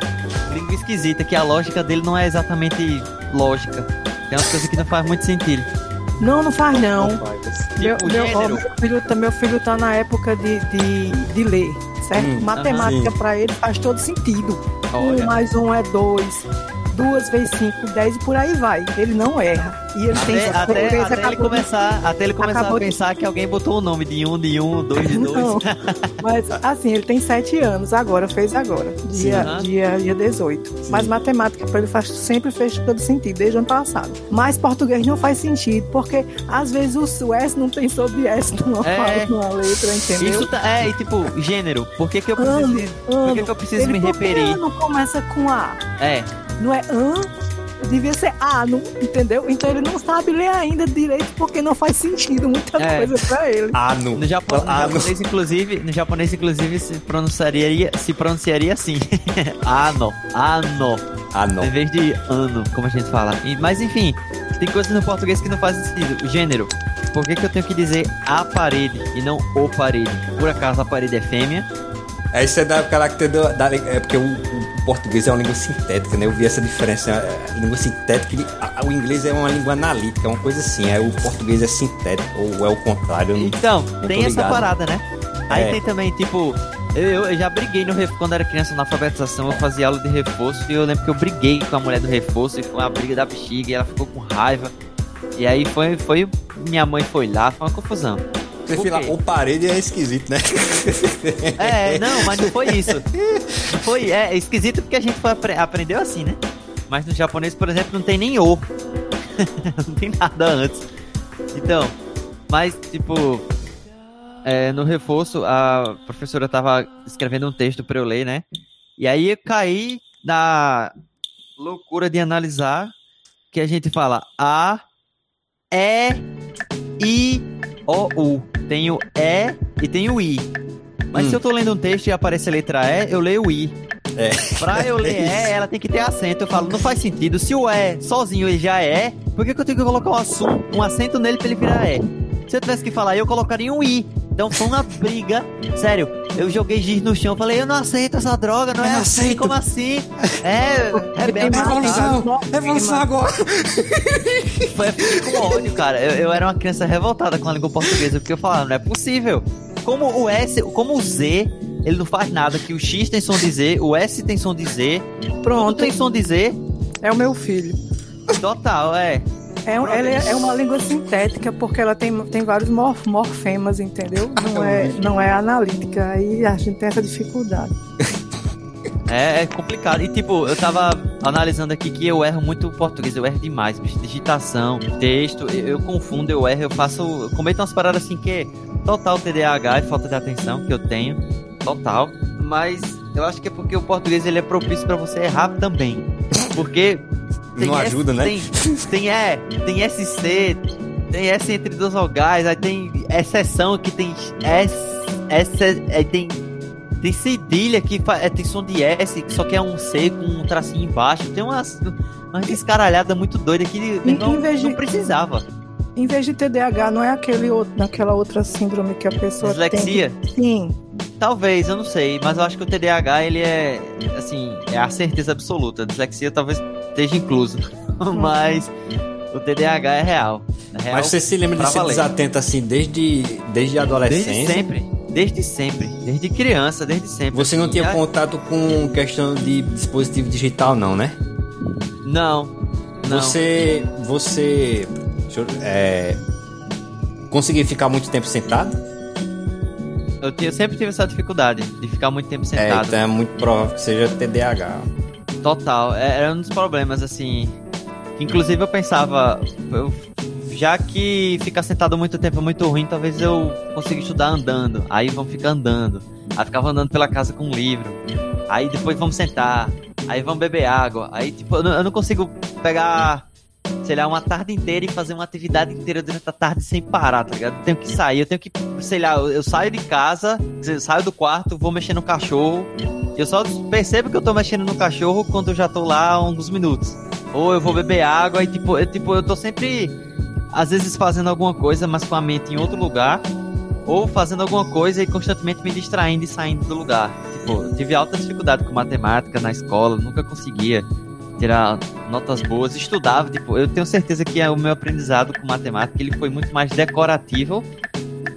língua esquisita, que a lógica dele não é exatamente lógica. Tem umas coisas que não faz muito sentido. Não, não faz não. Meu, Tipo, meu, ó, meu, filho, tá- meu filho tá na época de, de, de ler, certo? Hum, Matemática pra ele faz todo sentido. Olha. Um mais um é dois, duas vezes cinco, dez e por aí vai. Ele não erra. E ele tem Até, até, português até ele acabou de- começar, até ele começar a acabou de- pensar que alguém botou o nome de um, de um, dois de dois. Não, mas assim, ele tem sete anos agora, fez agora, dia, Sim. dia, dia 18. Mas matemática pra ele faz, sempre fez todo sentido, desde o ano passado. Mas português não faz sentido, porque às vezes o, S não tem sobre S numa, É. numa letra, entendeu? Isso tá, é, e tipo, gênero. Por que, que eu preciso, Ano, por ano. que, que eu preciso Ele, me referir? Não começa com A, É, não é an, devia ser ano, entendeu? Então ele não sabe ler ainda direito porque não faz sentido muita É. coisa pra ele. Ah, no. no, Japão, no Ah, japonês, inclusive, no japonês, inclusive, se pronunciaria, se pronunciaria assim. ano, ano. Ah, não. Em vez de ano, como a gente fala. E- mas enfim, tem coisas no português que não fazem sentido. Gênero. Por que, que eu tenho que dizer a parede e não o parede? Por acaso a parede é fêmea? É, Isso é da caracter do, da, é porque o, o português é uma língua sintética, né? Eu vi essa diferença. é, A língua sintética, a- a- o inglês é uma língua analítica, é uma coisa assim. É, o português é sintético, ou é o contrário. não- Então, tô tem essa parada, né? Aí É. tem também, tipo, eu, eu- eu já briguei no reforço, quando era criança na alfabetização, eu fazia aula de reforço e eu lembro que eu briguei com a mulher do reforço e foi uma briga da bexiga e ela ficou com raiva. E aí foi, foi minha mãe foi lá, foi uma confusão. Quê? o parede é esquisito, né? É, não, mas não foi isso. Não foi, é, esquisito porque a gente apre- aprendeu assim, né? Mas no japonês, por exemplo, não tem nem o. não tem nada antes. Então, mas tipo, é, no reforço a professora tava escrevendo um texto para eu ler, né? E aí eu caí na loucura de analisar que a gente fala A, E, I, O, U. Tem o E e tem o I. Mas Hum. se eu tô lendo um texto e aparece a letra E, eu leio o I. É. Pra eu ler É. E, ela tem que ter acento. Eu falo, não faz sentido. Se o E sozinho ele já é, por que, que eu tenho que colocar um, assum- um acento nele pra ele virar E? Se eu tivesse que falar, eu colocaria um I. Então foi uma briga. Sério, eu joguei giz no chão, falei, eu não aceito essa droga, não Eu é assim, aceito. como assim? É, rebelde. Revolução! Revolução agora! Foi fiquei com ódio, cara. Eu, eu era uma criança revoltada com a língua portuguesa, porque eu falava, não é possível. Como o S, como o Z, ele não faz nada, que o X tem som de Z, o S tem som de Z, Pronto, tem som de Z, é o meu filho. total, é. É, ela é, é uma língua sintética porque ela tem, tem vários morf- morfemas, entendeu? Não é, não é analítica. Aí a gente tem essa dificuldade. É, é complicado. E tipo, eu tava analisando aqui que eu erro muito o português, eu erro demais, bicho. Digitação, texto, eu, eu confundo, eu erro, eu faço. Eu cometo umas paradas assim que é total TDAH e falta de atenção que eu tenho. Total. Mas eu acho que é porque o português ele é propício pra você errar também. Porque. Não S- ajuda, né? Tem, tem E, tem SC, tem S entre duas vogais, aí tem exceção que tem S, S aí tem tem cedilha que fa- é, tem som de S, só que é um C com um tracinho embaixo. Tem umas, umas descaralhadas muito doidas que Em- não, em vez de- não precisava. Em vez de TDAH, não é aquele outro, naquela outra síndrome que a pessoa Dislexia? tem. que- Sim. Talvez, eu não sei, mas eu acho que o TDAH ele é, assim, é a certeza absoluta. A dislexia talvez esteja incluso, mas o TDAH é real. É real Mas você se lembra de ser valer. desatento assim desde, desde a adolescência? Desde sempre, desde sempre, desde criança, desde sempre. Você não tinha já- contato com questão de dispositivo digital, não, né? Não, não. Você. Você. eu- é, conseguia ficar muito tempo sentado? Eu, tinha- eu sempre tive essa dificuldade de ficar muito tempo É, sentado. então é muito provável que seja TDAH. Total, é- era um dos problemas, assim. Inclusive eu pensava, eu- já que ficar sentado muito tempo é muito ruim, talvez eu consiga estudar andando. Aí vamos ficar andando. Aí ficava andando pela casa com um livro. Aí depois vamos sentar. Aí vamos beber água. Aí, tipo, eu não, eu não consigo pegar, sei lá, uma tarde inteira e fazer uma atividade inteira durante a tarde sem parar, tá ligado? Eu tenho que sair, eu tenho que, sei lá, eu, eu saio de casa, eu saio do quarto, vou mexer no cachorro. Eu só percebo que eu tô mexendo no cachorro quando eu já tô lá há alguns minutos. Ou eu vou beber água e tipo, eu, tipo, eu tô sempre, às vezes fazendo alguma coisa, mas com a mente em outro lugar. Ou fazendo alguma coisa e constantemente me distraindo e saindo do lugar. Tipo, eu tive alta dificuldade com matemática na escola, nunca conseguia tirar notas boas. Estudava, tipo, eu tenho certeza que o meu aprendizado com matemática ele foi muito mais decorativo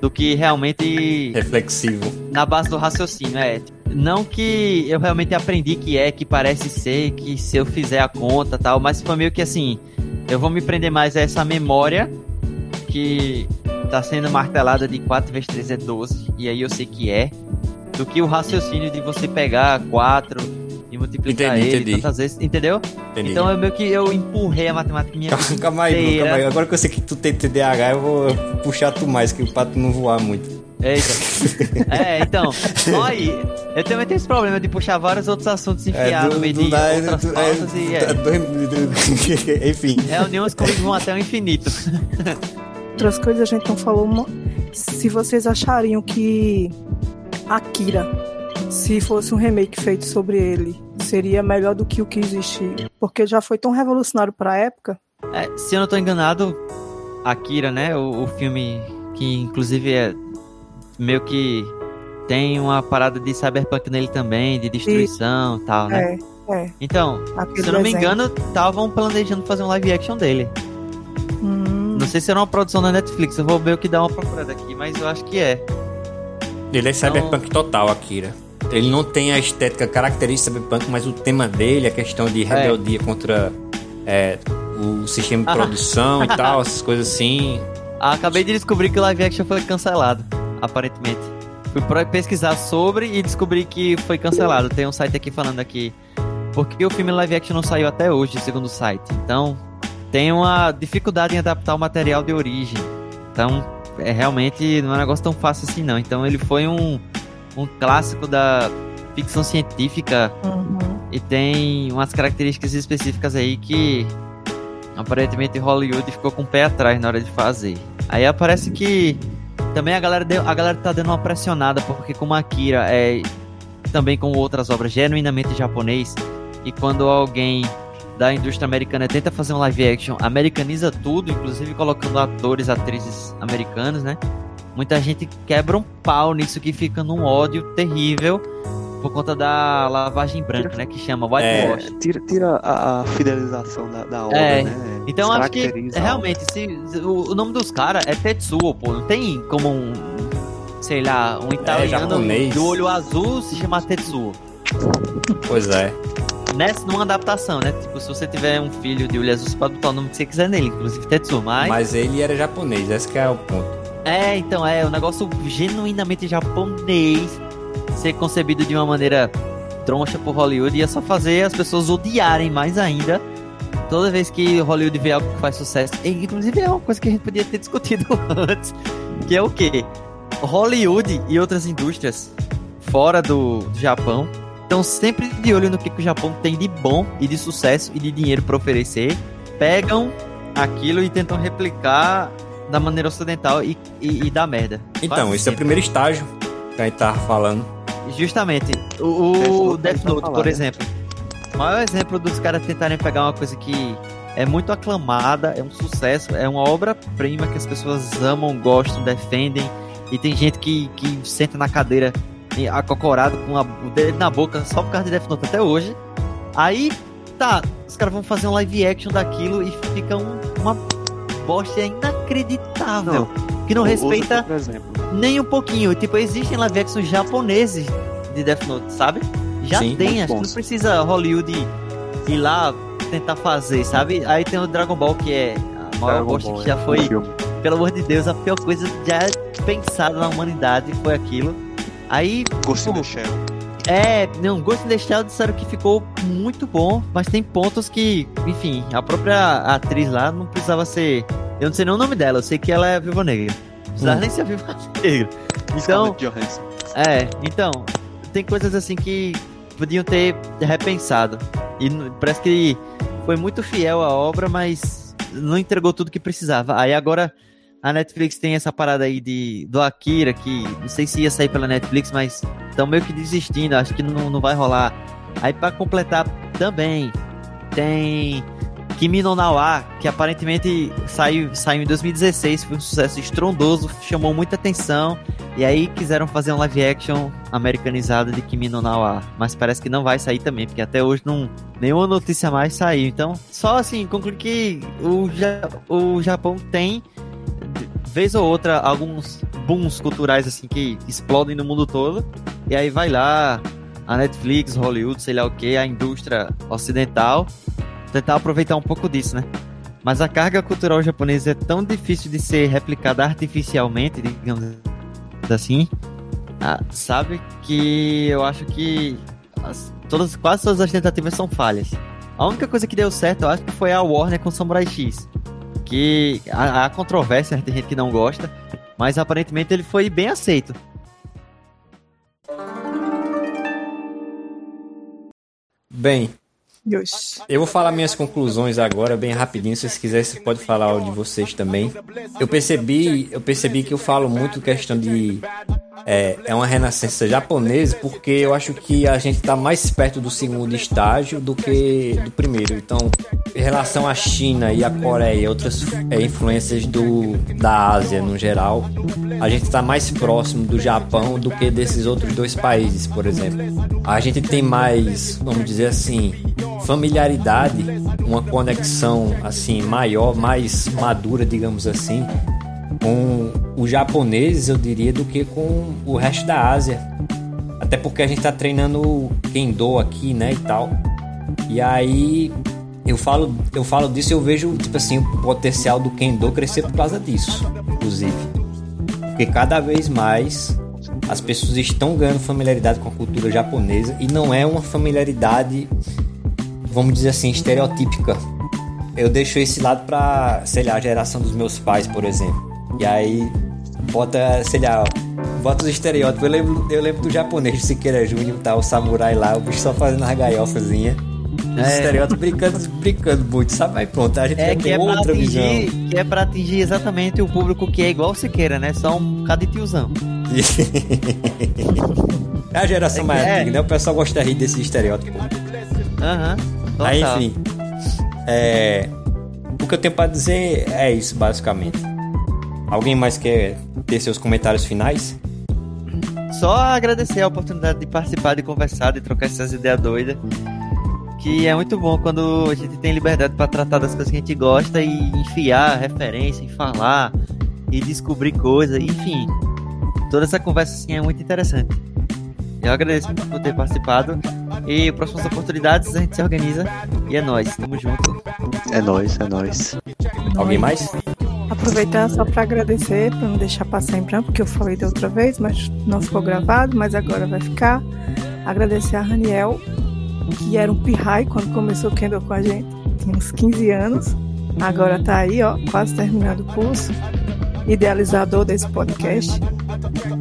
do que realmente Reflexivo. na base do raciocínio, é. Não que eu realmente aprendi que é, que parece ser, que se eu fizer a conta tal, mas foi meio que assim, eu vou me prender mais a essa memória que tá sendo martelada de 4 vezes 3 é 12, e aí eu sei que é, do que o raciocínio de você pegar 4 e multiplicar Entendi, ele entendi. tantas vezes, entendeu? Entendi. Então eu meio que eu empurrei a matemática minha Calma, calma aí, Bruno, calma aí. Agora que eu sei que tu tem TDAH, eu vou puxar tu mais, que pra tu não voar muito. Eita. É, então, olha aí, eu também tenho esse problema de puxar vários outros assuntos e enfiar no meio de dá- outras do- pautas é, e é, dois- Enfim. reuniões comigo vão até o infinito. Outras coisas a gente não falou. Se vocês achariam que Akira, se fosse um remake feito sobre ele, seria melhor do que o que existe, porque já foi tão revolucionário pra época. É, se eu não tô enganado, Akira, né, o, o filme que inclusive é meio que tem uma parada de cyberpunk nele também, de destruição e tal, né? É, é. Então, Aquele se eu não me desenho. engano, estavam planejando fazer um live action dele. Hum, Não sei se era uma produção da Netflix, eu vou meio que dar uma procurada aqui, mas eu acho que é. Ele é cyberpunk total, Akira. Ele não tem a estética característica do cyberpunk, mas o tema dele, a questão de rebeldia contra é, o sistema de produção e tal, essas coisas assim. Ah, acabei de descobrir que o live action foi cancelado, aparentemente. Fui pesquisar sobre e descobri que foi cancelado. Tem um site aqui falando aqui. Porque o filme live action não saiu até hoje, segundo o site. Então, tem uma dificuldade em adaptar o material de origem. Então, é realmente não é um negócio tão fácil assim não. Então, ele foi um, um clássico da ficção científica uhum. e tem umas características específicas aí que aparentemente Hollywood ficou com o pé atrás na hora de fazer. Aí aparece que também a galera, deu, a galera tá dando uma pressionada, porque como Akira é também como outras obras genuinamente japonês, e quando alguém da indústria americana tenta fazer um live action, americaniza tudo, inclusive colocando atores, atrizes americanos, né? Muita gente quebra um pau nisso que fica num ódio terrível por conta da lavagem branca, né? Que chama whitewash. É, tira, tira a, a fidelização da, da obra, É, né? Então acho que realmente se, o, o nome dos caras é Tetsuo, pô. Não tem como um, sei lá, um italiano japonês. do olho azul se chamar Tetsuo. Pois é. Nessa, numa adaptação, né? Tipo, se você tiver um filho de olho azul, você pode botar o nome que você quiser nele, inclusive Tetsuo, mas... Mas ele era japonês, esse que é o ponto. É, então, é um negócio genuinamente japonês ser concebido de uma maneira troncha por Hollywood ia só fazer as pessoas odiarem mais ainda toda vez que Hollywood vê algo que faz sucesso. E, inclusive é uma coisa que a gente podia ter discutido antes, que é o quê? Hollywood e outras indústrias fora do, do Japão estão sempre de olho no que, que o Japão tem de bom e de sucesso e de dinheiro para oferecer. Pegam aquilo e tentam replicar da maneira ocidental e, e, e dá merda. Então, Quase esse é o primeiro estágio que a gente tava falando. Justamente. O, o Death Note por né? exemplo. O maior exemplo dos caras tentarem pegar uma coisa que é muito aclamada, é um sucesso, é uma obra-prima que as pessoas amam, gostam, defendem. E tem gente que, que senta na cadeira e- acocorado com a- o dedo na boca só por causa de Death Note até hoje. Aí, tá, os caras vão fazer um live action daquilo e fica um- uma bosta inacreditável. que não O- respeita Usa, por exemplo. nem um pouquinho. Tipo, existem live action japoneses de Death Note, sabe? Já Sim, tem, acho que não precisa Hollywood ir lá tentar fazer, sabe? Aí tem o Dragon Ball, que é a maior Dragon bosta Ball, que já é foi, filme. pelo amor de Deus, a pior coisa já pensada na humanidade foi aquilo. Aí, the Pô, Shell. É, não, Ghost in the Shell disseram que ficou muito bom, mas tem pontos que, enfim, a própria atriz lá não precisava ser. Eu não sei nem o nome dela, eu sei que ela é Viva Negra. Não precisava Hum. nem ser a Viva Negra. Então, é, então, tem coisas assim que podiam ter repensado. E parece que foi muito fiel à obra, mas não entregou tudo que precisava. Aí agora a Netflix tem essa parada aí de, do Akira, que não sei se ia sair pela Netflix, mas estão meio que desistindo, acho que não, não vai rolar. Aí pra completar também tem Kimi no Nawa, que aparentemente saiu, saiu em 2016, foi um sucesso estrondoso, chamou muita atenção. E aí quiseram fazer um live action americanizado de Kimi no Nawa, mas parece que não vai sair também, porque até hoje não nenhuma notícia mais saiu. Então, só assim, concluir que o, o Japão tem vez ou outra alguns booms culturais assim que explodem no mundo todo. E aí vai lá a Netflix, Hollywood, sei lá o que, a indústria ocidental tentar aproveitar um pouco disso, né? Mas a carga cultural japonesa é tão difícil de ser replicada artificialmente, digamos assim, ah, sabe que eu acho que as- todas, quase todas as tentativas são falhas. A única coisa que deu certo, eu acho foi a Warner com Samurai X. Que há, há controvérsia, tem gente que não gosta, mas aparentemente ele foi bem aceito. Bem, Deus. eu vou falar minhas conclusões agora, bem rapidinho. Se vocês quiserem, você pode falar o de vocês também. Eu percebi, eu percebi que eu falo muito questão de é, é uma renascença japonesa, porque eu acho que a gente está mais perto do segundo estágio do que do primeiro. Então, em relação à China e à Coreia e outras é, influências do, da Ásia no geral, a gente está mais próximo do Japão do que desses outros dois países, por exemplo. A gente tem mais, vamos dizer assim, familiaridade, uma conexão assim maior, mais madura, digamos assim, com os japoneses, eu diria, do que com o resto da Ásia. Até porque a gente tá treinando Kendo aqui, né, e tal. E aí eu falo, eu falo disso, eu vejo tipo assim o potencial do Kendo crescer por causa disso, inclusive. Porque cada vez mais as pessoas estão ganhando familiaridade com a cultura japonesa e não é uma familiaridade, vamos dizer assim, estereotípica. Eu deixo esse lado pra, sei lá, a geração dos meus pais, por exemplo. E aí bota, sei lá, bota os estereótipos. Eu lembro, eu lembro do japonês do Siqueira Júnior, tá? O samurai lá, o bicho só fazendo as galhofazinhas. Os É. estereótipos brincando, brincando muito, sabe? Aí pronto, a gente É vai que é, outra visão. atingir, que é pra atingir exatamente o público que é igual você queira, né? Só um bocado de tiozão. é a geração É mais é. antiga, né? O pessoal gosta de rir desse estereótipo. Aham. Aí, total. enfim. É, o que eu tenho pra dizer é isso, basicamente. Alguém mais quer ter seus comentários finais? Só agradecer a oportunidade de participar, de conversar, de trocar essas ideias doidas. Que é muito bom quando a gente tem liberdade para tratar das coisas que a gente gosta e enfiar referência, e falar e descobrir coisas, enfim. Toda essa conversa assim é muito interessante. Eu agradeço muito por ter participado. E próximas oportunidades a gente se organiza. E é nóis, tamo junto. É nóis, é nóis. Alguém mais? Aproveitar só para agradecer, para não deixar passar em branco, porque eu falei da outra vez, mas não ficou gravado, mas agora vai ficar. Agradecer a Raniel, que era um pirrai quando começou o Kendall com a gente, tinha uns 15 anos. Agora tá aí, ó, quase terminando o curso. Idealizador desse podcast,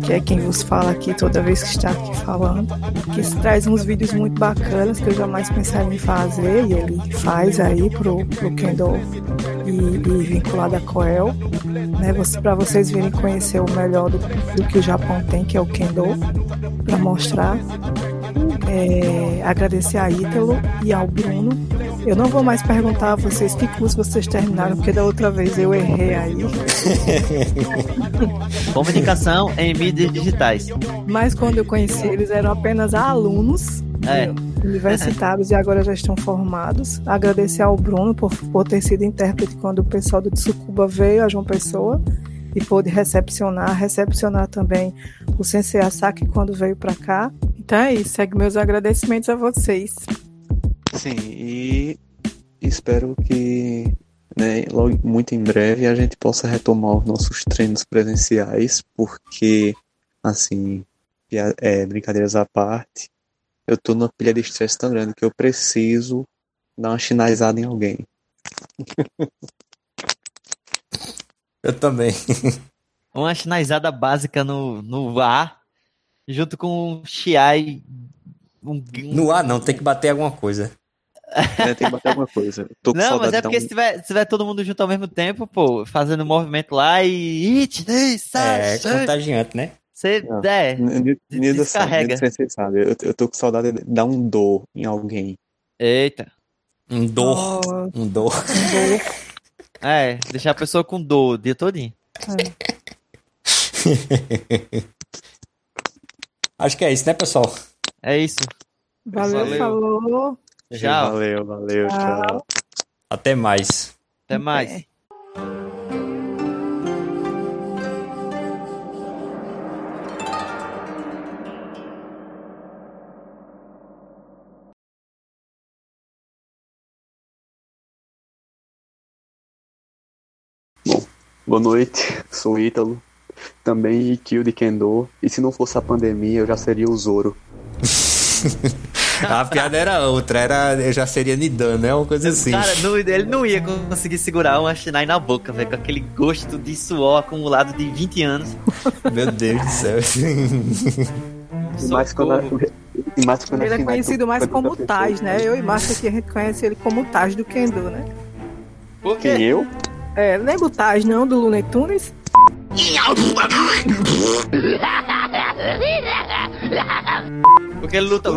que é quem vos fala aqui toda vez que está aqui falando. Que traz uns vídeos muito bacanas que eu jamais pensaria em fazer, e ele faz aí pro, pro Kendall e, e vinculado a Coel, né? Para vocês virem conhecer o melhor do, do que o Japão tem, que é o Kendo, para mostrar. É, agradecer a Ítalo e ao Bruno. Eu não vou mais perguntar a vocês que curso vocês terminaram, porque da outra vez eu errei aí. Comunicação em mídias digitais. Mas quando eu conheci eles eram apenas alunos É. universitários e agora já estão formados. Agradecer ao Bruno por, por ter sido intérprete quando o pessoal do Tsukuba veio a João Pessoa e pôde recepcionar, recepcionar também o Sensei Asaki quando veio para cá. Então é isso, segue meus agradecimentos a vocês. Sim, e espero que né, logo, muito em breve a gente possa retomar os nossos treinos presenciais, porque, assim, é, brincadeiras à parte, eu tô numa pilha de estresse tão grande que eu preciso dar uma chinalizada em alguém. Eu também. Uma chinalizada básica no, no ar, junto com um Chiai. Um, No ar não, tem que bater alguma coisa. Né, tem que bater alguma coisa. Eu Tô com Não, mas é porque um- se tiver, se tiver todo mundo junto ao mesmo tempo, pô, fazendo movimento lá e. É contagiante, né? Você. É. Sabe, Descarrega. Nida Sensei sabe. Eu, eu tô com saudade de dar um dor em alguém. Eita. Um dor. Oh, Um dor. É, deixar a pessoa com dor o dia todinho. Acho que é isso, né, pessoal? É isso. valeu, Valeu. falou. Tchau. Valeu, valeu, Tchau. tchau. Até mais. Até mais. Boa noite, sou o Ítalo, também Ikkyo de Kendo, e se não fosse a pandemia eu já seria o Zoro. A piada era outra, era eu já seria Nidan, né? Uma coisa assim. Cara, não- ele não ia conseguir segurar uma Shinai na boca, velho, com aquele gosto de suor acumulado de 20 anos. Meu Deus do céu. E mais quando, Socorro. e mais quando a Ele é conhecido mais como Taj, né? Eu e Márcio aqui a gente conhece ele como Taj do Kendo, né? Por Quem quê? eu? É, lembra o Taj não do Looney Tunes? Porque ele luta.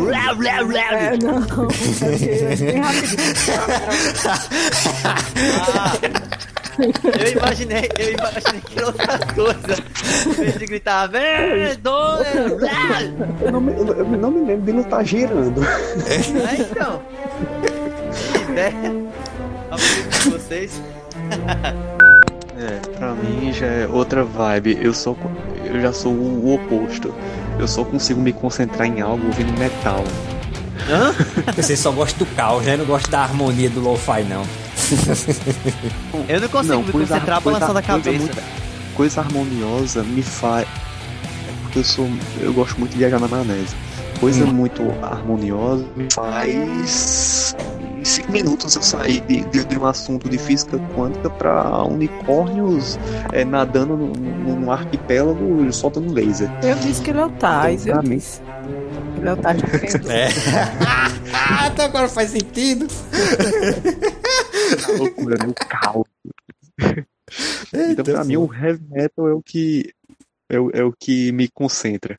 É, não. É é rapidinho. Ah, eu imaginei, eu imaginei que era outra coisa. De vem, dois, Eu não, me, eu, não me lembro dele estar girando. É, então. Que ideia. Com vocês. É, pra mim já é outra vibe. Eu sou eu já sou o oposto. Eu só consigo me concentrar em algo ouvindo metal. Hã? Você só gosta do caos, né? Não gosta da harmonia do lo-fi, não. Eu não consigo me coisa- concentrar balançando a coisa cabeça. muito- coisa harmoniosa me faz. É porque eu sou. Eu gosto muito de viajar na maionese. Coisa Hum. muito harmoniosa me faz. Cinco minutos eu saí de, de, de um assunto de física quântica pra unicórnios é, nadando num, num arquipélago soltando laser. Eu disse que ele é o Pra mim. disse. Ele é o. É. ah, então agora faz sentido. loucura, no caos. Então, pra mim, o heavy metal é o que é o, é o que me concentra.